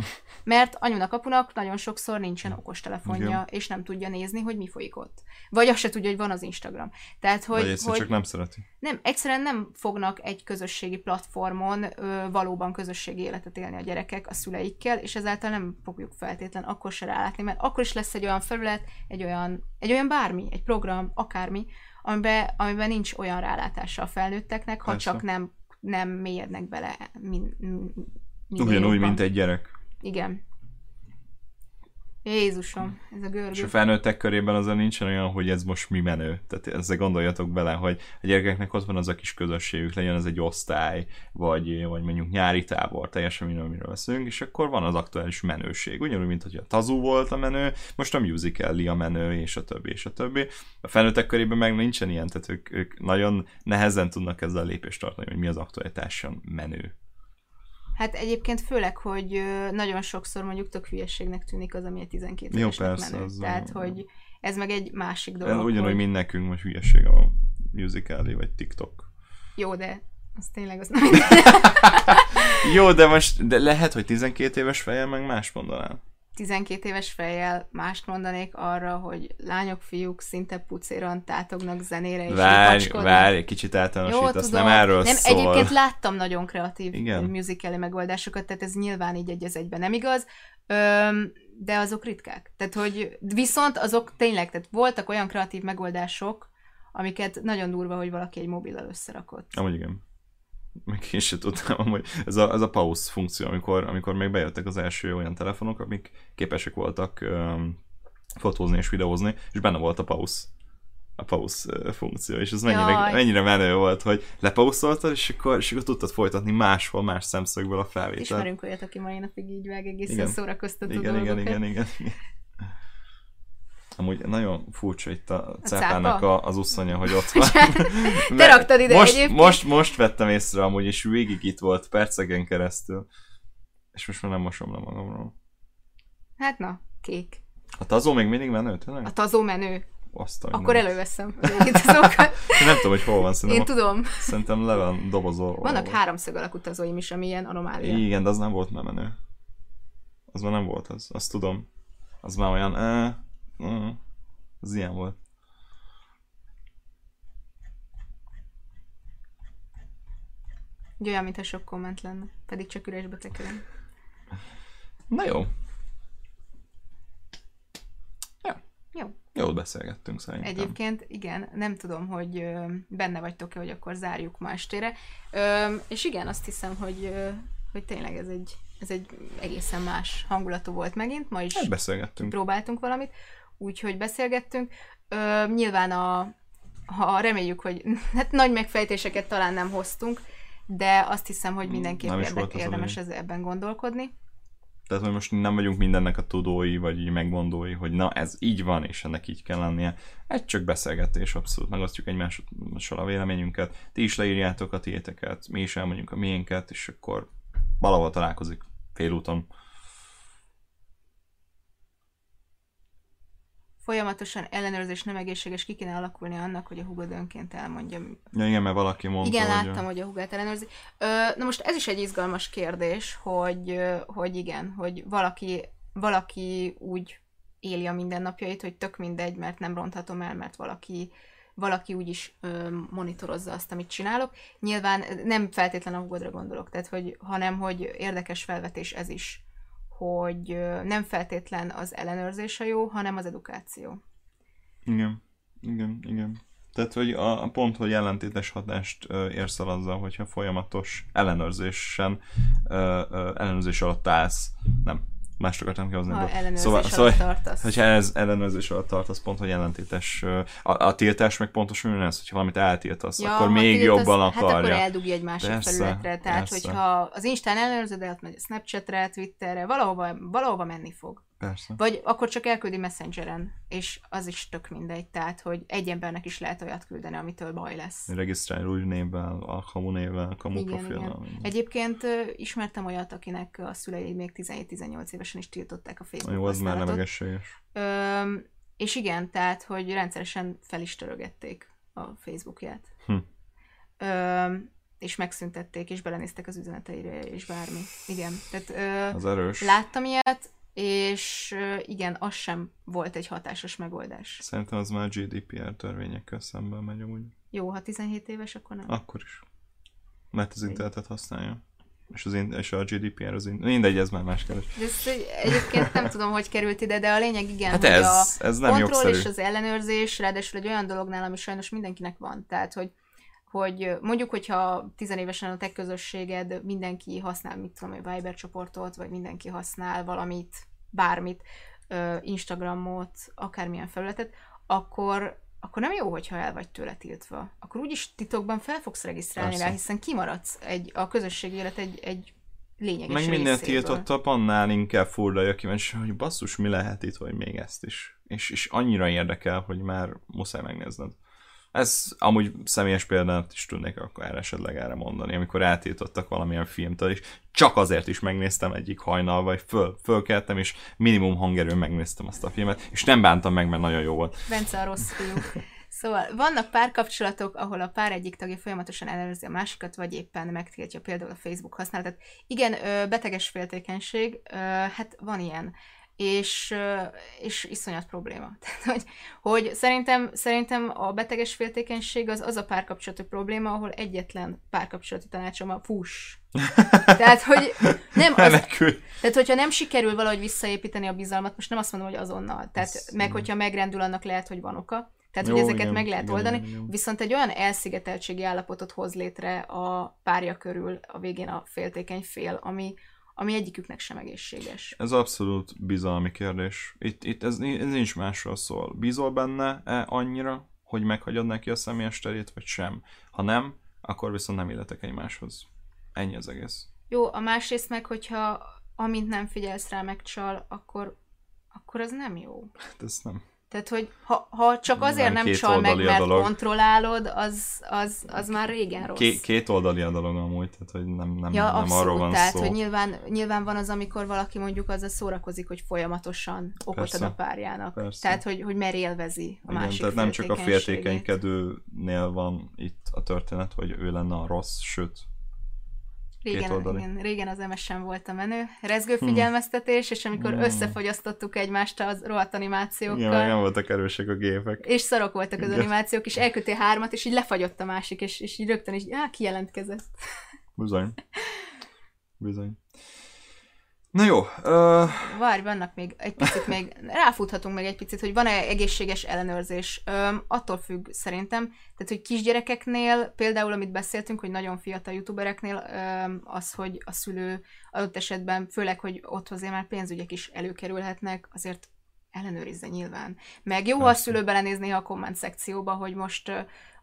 Mert anyunak, apunak nagyon sokszor nincsen okostelefonja, Igen. és nem tudja nézni, hogy mi folyik ott. Vagy azt se tudja, hogy van az Instagram. Tehát, hogy, Vagy hogy csak nem szereti. Nem, egyszerűen nem fognak egy közösségi platformon ö, valóban közösségi életet élni a gyerekek a szüleikkel, és ezáltal nem fogjuk feltétlen akkor se rálátni, mert akkor is lesz egy olyan felület, egy olyan, egy olyan bármi, egy program, akármi, amiben, amiben nincs olyan rálátása a felnőtteknek, ha Persze. csak nem nem mélyednek bele min, min, Ugyanúgy, mint egy gyerek. Igen. Jézusom, ez a görgő. És a felnőttek körében azért nincsen olyan, hogy ez most mi menő. Tehát ezzel gondoljatok bele, hogy a gyerekeknek ott van az a kis közösségük, legyen ez egy osztály, vagy, vagy mondjuk nyári tábor, teljesen minden, amiről veszünk, és akkor van az aktuális menőség. Ugyanúgy, mint hogy a Tazu volt a menő, most a musical a menő, és a többi, és a többi. A felnőttek körében meg nincsen ilyen, tehát ők, ők nagyon nehezen tudnak ezzel lépést tartani, hogy mi az aktualitáson menő. Hát egyébként főleg, hogy nagyon sokszor mondjuk tök hülyeségnek tűnik az, ami egy 12 Jó, persze, menő. Az Tehát, a... hogy ez meg egy másik dolog. Ugyanúgy, hogy... mint nekünk most hülyeség a musical vagy TikTok. Jó, de az tényleg az nem. *laughs* Jó, de most de lehet, hogy 12 éves fejjel meg más mondanál. 12 éves fejjel mást mondanék arra, hogy lányok, fiúk szinte pucéran tátognak zenére és Várj, várj, kicsit általánosítasz, nem erről nem, szól. Egyébként láttam nagyon kreatív Igen. megoldásokat, tehát ez nyilván így egy az egyben nem igaz, Öm, de azok ritkák. Tehát, hogy viszont azok tényleg, tehát voltak olyan kreatív megoldások, amiket nagyon durva, hogy valaki egy mobillal összerakott. Amúgy igen. Meg én sem tudtam, hogy ez a, ez a pause funkció, amikor, amikor még bejöttek az első olyan telefonok, amik képesek voltak um, fotózni és videózni, és benne volt a pause a pause funkció, és ez mennyire, mennyire menő volt, hogy lepauszoltad, és akkor, és akkor tudtad folytatni máshol, más szemszögből a felvételt. Ismerünk olyat, aki mai napig így vág egészen igen. szórakoztató igen, igen, igen, igen, igen. Amúgy nagyon furcsa itt a, a cápának a, az uszonya, hogy ott *laughs* van. Te raktad ide most, egyébként. Most, most vettem észre amúgy, és végig itt volt perceken keresztül. És most már nem mosom le magamról. Hát na, kék. A tazó még mindig menő, tényleg? A tazó menő. Azt Akkor nem. előveszem *laughs* nem tudom, hogy hol van. Szerintem Én tudom. Szerintem le van dobozolva. Vannak háromszög alakú tazóim is, ami ilyen anomália. Igen, de az nem volt már menő. Az már nem volt az. Azt tudom. Az már olyan... Eh, Uh, az ilyen volt. Olyan, mintha sok komment lenne, pedig csak üresbe tekerem. Na jó. Jó. Jó. Jól beszélgettünk szerintem. Egyébként igen, nem tudom, hogy benne vagytok-e, hogy akkor zárjuk ma estére. És igen, azt hiszem, hogy, hogy tényleg ez egy, ez egy egészen más hangulatú volt megint. Ma is hát beszélgettünk. próbáltunk valamit úgyhogy beszélgettünk. Ö, nyilván a, ha reméljük, hogy *laughs* hát nagy megfejtéseket talán nem hoztunk, de azt hiszem, hogy mindenképp érdek, érdemes ez ebben gondolkodni. Tehát, hogy most nem vagyunk mindennek a tudói, vagy így megmondói, hogy na, ez így van, és ennek így kell lennie. Ez csak beszélgetés, abszolút. Megosztjuk egymással a véleményünket. Ti is leírjátok a tiéteket, mi is elmondjuk a miénket, és akkor valahol találkozik félúton. Folyamatosan ellenőrzés nem egészséges, ki kéne alakulni annak, hogy a hugod önként elmondja. Ja, igen, mert valaki mondta, Igen, hogy láttam, hogy a hugát ellenőrzi. Ö, na most ez is egy izgalmas kérdés, hogy, hogy igen, hogy valaki, valaki úgy éli a mindennapjait, hogy tök mindegy, mert nem ronthatom el, mert valaki valaki úgyis ö, monitorozza azt, amit csinálok. Nyilván nem feltétlen a hugodra gondolok, tehát hogy, hanem hogy érdekes felvetés ez is, hogy nem feltétlen az ellenőrzés a jó, hanem az edukáció. Igen, igen, igen. Tehát, hogy a, a pont, hogy ellentétes hatást ö, érsz el azzal, hogyha folyamatos ellenőrzésen, ö, ö, ellenőrzés alatt állsz. Nem, mást akartam kihozni. Ha ellenőrzés szóval, alatt szóval, tartasz. Hogyha ez ellenőrzés alatt tartasz, pont, hogy ellentétes. A, a tiltás meg pontosan ez, hogyha valamit eltiltasz, ja, akkor még tiltasz, jobban akarja. Hát akkor eldugja egy másik persze, felületre. Tehát, persze. hogyha az Instán ellenőrzöd, elmegy a Snapchatre, Twitterre, valahova, valahova menni fog. Persze. Vagy akkor csak elküldi Messengeren, és az is tök mindegy. Tehát, hogy egy embernek is lehet olyat küldeni, amitől baj lesz. Regisztrálj úgy névvel, a kamu névvel, kamu igen, profillal. Igen. Egyébként ismertem olyat, akinek a szülei még 17-18 évesen is tiltották a Facebook Jó, az már nem egészséges. Ö, és igen, tehát, hogy rendszeresen fel is törögették a Facebookját. Hm. Ö, és megszüntették, és belenéztek az üzeneteire, és bármi. Igen. Tehát, ö, az erős. Láttam ilyet, és igen, az sem volt egy hatásos megoldás. Szerintem az már GDPR törvényekkel szemben megy amúgy. Jó, ha 17 éves, akkor nem. Akkor is. Mert az internetet használja. És, az in- és a GDPR az in- mindegy, ez már más kérdés. Ez egyébként nem tudom, hogy került ide, de a lényeg igen, hát ez, a ez nem kontroll jogszerű. és az ellenőrzés, ráadásul egy olyan dolognál, ami sajnos mindenkinek van. Tehát, hogy hogy mondjuk, hogyha tizenévesen a te közösséged mindenki használ, mit tudom, egy Viber csoportot, vagy mindenki használ valamit, bármit, Instagramot, akármilyen felületet, akkor, akkor nem jó, hogyha el vagy tőle tiltva. Akkor úgyis titokban fel fogsz regisztrálni Persze. rá, hiszen kimaradsz egy, a közösségi élet egy, egy lényeges Meg minden tiltottabb, annál inkább fordulja kíváncsi, hogy basszus, mi lehet itt, vagy még ezt is. És, és annyira érdekel, hogy már muszáj megnézned. Ez amúgy személyes példát is tudnék akkor esetleg erre mondani, amikor eltiltottak valamilyen filmtől, és csak azért is megnéztem egyik hajnal, vagy föl, fölkeltem, és minimum hangerőn megnéztem azt a filmet, és nem bántam meg, mert nagyon jó volt. Bence a rossz fiú. Szóval vannak párkapcsolatok, ahol a pár egyik tagja folyamatosan ellenőrzi a másikat, vagy éppen megtiltja például a Facebook használatot. Igen, beteges féltékenység, hát van ilyen és, és iszonyat probléma. *laughs* Tehát, hogy, hogy szerintem, szerintem a beteges féltékenység az az a párkapcsolati probléma, ahol egyetlen párkapcsolati tanácsom a fuss. *laughs* Tehát, hogy nem az, tehát, hogyha nem sikerül valahogy visszaépíteni a bizalmat, most nem azt mondom, hogy azonnal, tehát, Ez meg hogyha megrendül, annak lehet, hogy van oka, Tehát, Jó, hogy ezeket igen, meg lehet igen, oldani, igen, igen. viszont egy olyan elszigeteltségi állapotot hoz létre a párja körül a végén a féltékeny fél, ami, ami egyiküknek sem egészséges. Ez abszolút bizalmi kérdés. Itt, itt ez, ez nincs másról szól. Bízol benne -e annyira, hogy meghagyod neki a személyes terét, vagy sem? Ha nem, akkor viszont nem illetek egymáshoz. Ennyi az egész. Jó, a másrészt meg, hogyha amint nem figyelsz rá, megcsal, akkor, akkor az nem jó. Hát ez nem. Tehát, hogy ha, ha csak azért nem, nem csal meg, mert dolog. kontrollálod, az, az, az már régen rossz. Ké, két oldali a dolog amúgy, tehát hogy nem, nem, ja, nem abszolút, arról van tehát, szó. hogy nyilván, nyilván van az, amikor valaki mondjuk azzal szórakozik, hogy folyamatosan okot ad a párjának. Persze. Tehát, hogy, hogy merélvezi a Igen, másik tehát nem csak a féltékenykedőnél van itt a történet, hogy ő lenne a rossz, sőt, Régen, igen, régen az MSN volt a menő. Rezgő hm. figyelmeztetés, és amikor hmm. összefogyasztottuk egymást az rohadt animációkkal. Ja, nem voltak erősek a gépek. És szarok voltak az igen. animációk, és elkötél hármat, és így lefagyott a másik, és, és így rögtön is, á, kijelentkezett. Bizony. Bizony. Na jó. Uh... Várj, vannak még egy picit még, ráfuthatunk még egy picit, hogy van-e egészséges ellenőrzés. Um, attól függ szerintem, tehát hogy kisgyerekeknél, például amit beszéltünk, hogy nagyon fiatal youtubereknél, um, az, hogy a szülő adott esetben, főleg, hogy ott azért már pénzügyek is előkerülhetnek, azért ellenőrizze nyilván. Meg jó, ha a szülő belenézni a komment szekcióba, hogy most uh,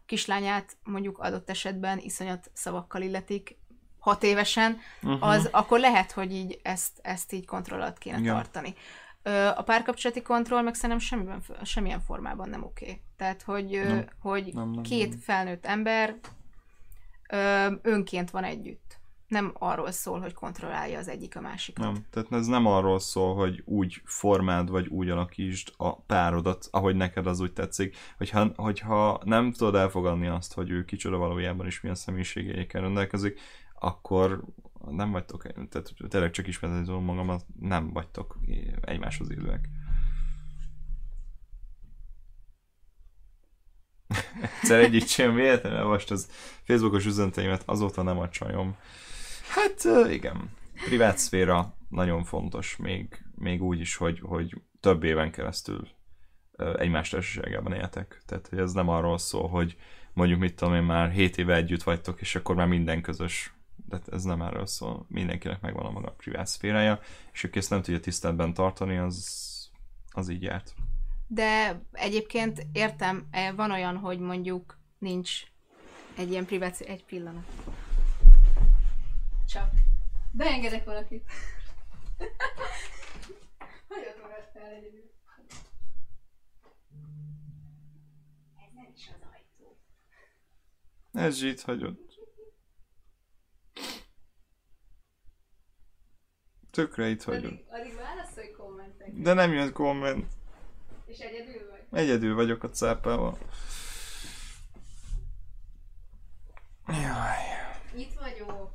kislányát mondjuk adott esetben iszonyat szavakkal illetik, hat évesen, uh-huh. az akkor lehet, hogy így ezt, ezt így kontroll alatt kéne Igen. tartani. A párkapcsolati kontroll meg szerintem semmiben, semmilyen formában nem oké. Okay. Tehát, hogy, nem. hogy nem, nem, két nem. felnőtt ember önként van együtt. Nem arról szól, hogy kontrollálja az egyik a másikat. Nem, tehát ez nem arról szól, hogy úgy formáld, vagy úgy alakítsd a párodat, ahogy neked az úgy tetszik. Hogyha, hogyha nem tudod elfogadni azt, hogy ő kicsoda valójában is milyen személyiségeikkel rendelkezik, akkor nem vagytok, tehát tényleg csak ismerni tudom magam, nem vagytok egymáshoz illőek. *laughs* Egyszer egyik sem véletlenül most az Facebookos üzeneteimet, azóta nem a csajom. Hát igen, privát szféra nagyon fontos, még, még úgy is, hogy, hogy több éven keresztül egymás társaságában éltek. Tehát, hogy ez nem arról szól, hogy mondjuk mit tudom én már 7 éve együtt vagytok, és akkor már minden közös de ez nem erről szól. Mindenkinek megvan a maga privát szférája, és aki ezt nem tudja tiszteletben tartani, az, az így járt. De egyébként értem, e, van olyan, hogy mondjuk nincs egy ilyen privát egy pillanat. Csak. Beengedek valakit. *laughs* Hagyod magad fel egyedül. Ez nem is az ajtó. Ez itt hagyod. Tökre itt hagyom. Addig, addig válaszolj kommentek. De nem jön komment. És egyedül vagy? Egyedül vagyok a cápával. Jaj. Itt vagyok.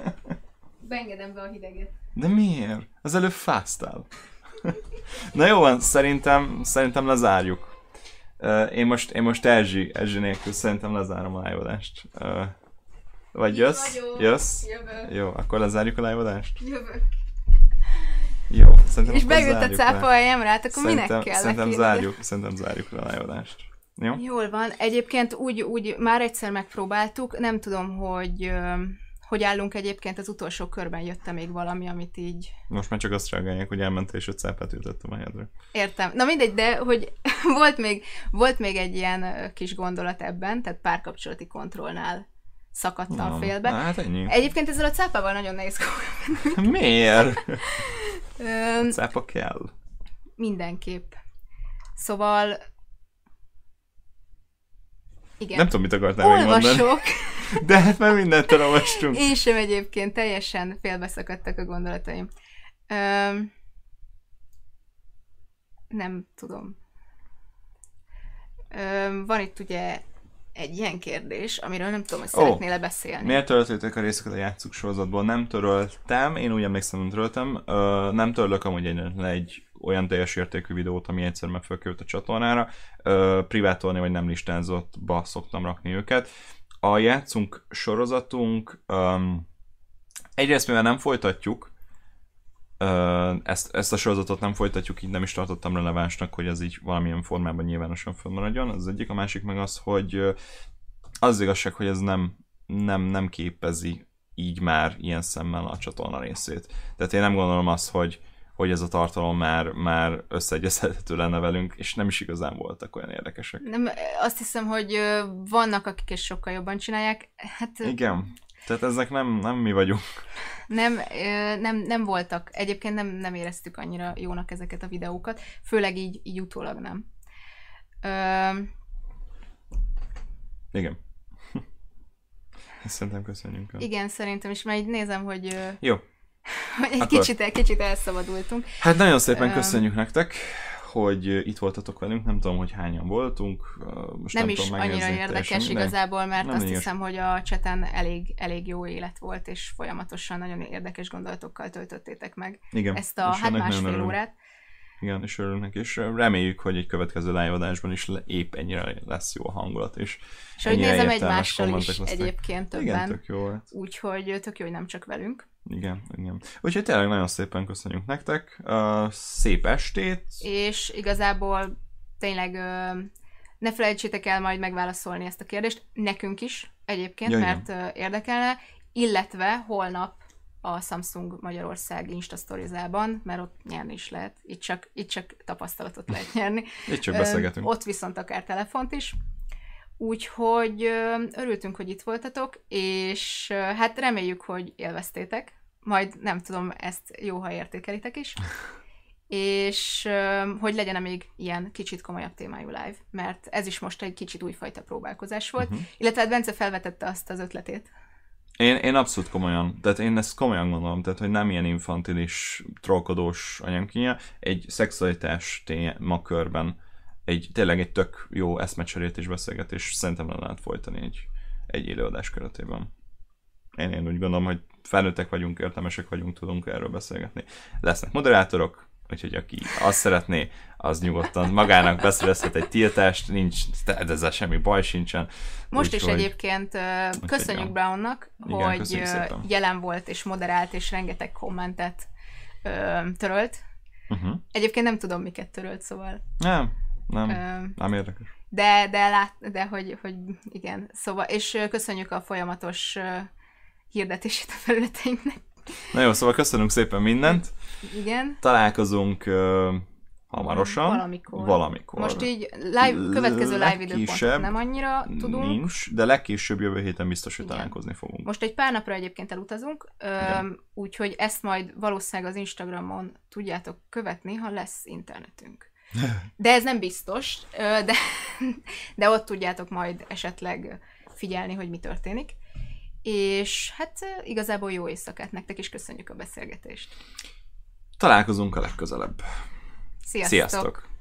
*laughs* Beengedem be a hideget. De miért? Az előbb fáztál. *laughs* Na jó van, szerintem, szerintem lezárjuk. Uh, én most, én most Erzsi, Erzsi nélkül szerintem lezárom a live-adást. Vagy jössz? Vagyok. Jössz? Jövök. Jó, akkor lezárjuk a live Jövök. Jó, szerintem És bejött a cápa a helyemre, hát akkor szerintem, minek kell Szerintem zárjuk, szerintem zárjuk le a live Jó? Jól van. Egyébként úgy, úgy már egyszer megpróbáltuk, nem tudom, hogy hogy állunk egyébként, az utolsó körben jött még valami, amit így... Most már csak azt reagálják, hogy elmentél és öt cápát ütöttem a helyedre. Értem. Na mindegy, de hogy *laughs* volt még, volt még egy ilyen kis gondolat ebben, tehát párkapcsolati kontrollnál szakadtam Na, félbe. Hát ennyi. Egyébként ezzel a cápával nagyon nehéz Miért? *laughs* a cápa kell. Mindenképp. Szóval igen. Nem tudom, mit akartál még mondani. *laughs* De hát már mindent elolvastunk. Én sem egyébként, teljesen félbeszakadtak a gondolataim. Öm, nem tudom. Öm, van itt ugye egy ilyen kérdés, amiről nem tudom, hogy oh, szeretnél-e beszélni. Miért töröltétek a részeket a játszuk sorozatból? Nem töröltem, én úgy emlékszem, nem töröltem. Ö, nem törlök amúgy egy, egy olyan teljes értékű videót, ami egyszer fölkerült a csatornára. Ö, privátolni vagy nem listázottba szoktam rakni őket. A játszunk sorozatunk um, egyrészt mivel nem folytatjuk, ezt, ezt a sorozatot nem folytatjuk, így nem is tartottam relevánsnak, hogy ez így valamilyen formában nyilvánosan fönnmaradjon. Az egyik, a másik meg az, hogy az igazság, hogy ez nem, nem, nem képezi így már ilyen szemmel a csatorna részét. Tehát én nem gondolom azt, hogy, hogy ez a tartalom már, már összeegyezhető lenne velünk, és nem is igazán voltak olyan érdekesek. Nem, azt hiszem, hogy vannak, akik is sokkal jobban csinálják. Hát, Igen. Tehát ezek nem, nem mi vagyunk. Nem, nem, nem voltak. Egyébként nem, nem éreztük annyira jónak ezeket a videókat, főleg így, így utólag nem. Ö... Igen. *laughs* Ezt szerintem köszönjük. Igen, szerintem is, mert így nézem, hogy... Jó. *laughs* Hogy egy Akkor... kicsit, kicsit elszabadultunk. Hát nagyon szépen köszönjük nektek hogy itt voltatok velünk, nem tudom, hogy hányan voltunk. Most nem, nem is tudom annyira érdekes igazából, mert azt hiszem, hogy a cseten elég, elég jó élet volt, és folyamatosan nagyon érdekes gondolatokkal töltöttétek meg Igen, ezt a hát másfél órát. Igen, és örülünk neki, és reméljük, hogy egy következő live is épp ennyire lesz jó a hangulat, és És hogy nézem egymással is lesznek. egyébként többen. Igen, tök jó volt. Úgyhogy tök jó, hogy nem csak velünk. Igen, igen. Úgyhogy tényleg nagyon szépen köszönjük nektek. Uh, szép estét. És igazából tényleg uh, ne felejtsétek el majd megválaszolni ezt a kérdést, nekünk is egyébként, ja, mert uh, érdekelne, illetve holnap a Samsung Magyarország Insta Stories-ában, mert ott nyerni is lehet. Itt csak, itt csak tapasztalatot lehet nyerni. itt csak beszélgetünk. Ott viszont akár telefont is. Úgyhogy örültünk, hogy itt voltatok, és hát reméljük, hogy élveztétek. Majd nem tudom, ezt jó, ha értékelitek is. és hogy legyen még ilyen kicsit komolyabb témájú live, mert ez is most egy kicsit újfajta próbálkozás volt. Uh-huh. Illetve hát Bence felvetette azt az ötletét, én, én abszolút komolyan, tehát én ezt komolyan gondolom, tehát hogy nem ilyen infantilis, trollkodós anyagkínja, egy szexualitás témakörben egy, tényleg egy tök jó eszmecserét és beszélgetés szerintem le lehet folytani egy, egy élőadás keretében. Én, én úgy gondolom, hogy felnőttek vagyunk, értelmesek vagyunk, tudunk erről beszélgetni. Lesznek moderátorok, úgyhogy aki azt szeretné, az nyugodtan magának beszerezhet egy tiltást, nincs, tehát ezzel semmi baj sincsen. Most úgy, is hogy... egyébként uh, köszönjük úgy, Brownnak, Igen, hogy jelen volt és moderált, és rengeteg kommentet uh, törölt. Uh-huh. Egyébként nem tudom, miket törölt, szóval... Nem, nem, uh, nem érdekes. De, de, lát, de hogy, hogy igen, szóval, és köszönjük a folyamatos hirdetését a felületeinknek. Na jó, szóval köszönünk szépen mindent. Igen. Találkozunk uh, hamarosan. Valamikor. Valamikor. Most így live, következő live időpontot nem annyira tudunk. Nincs, de legkésőbb jövő héten biztos, hogy Igen. találkozni fogunk. Most egy pár napra egyébként elutazunk, úgyhogy ezt majd valószínűleg az Instagramon tudjátok követni, ha lesz internetünk. De ez nem biztos, de, de ott tudjátok majd esetleg figyelni, hogy mi történik. És hát igazából jó éjszakát nektek, és köszönjük a beszélgetést. Találkozunk a legközelebb. Sziasztok! Sziasztok.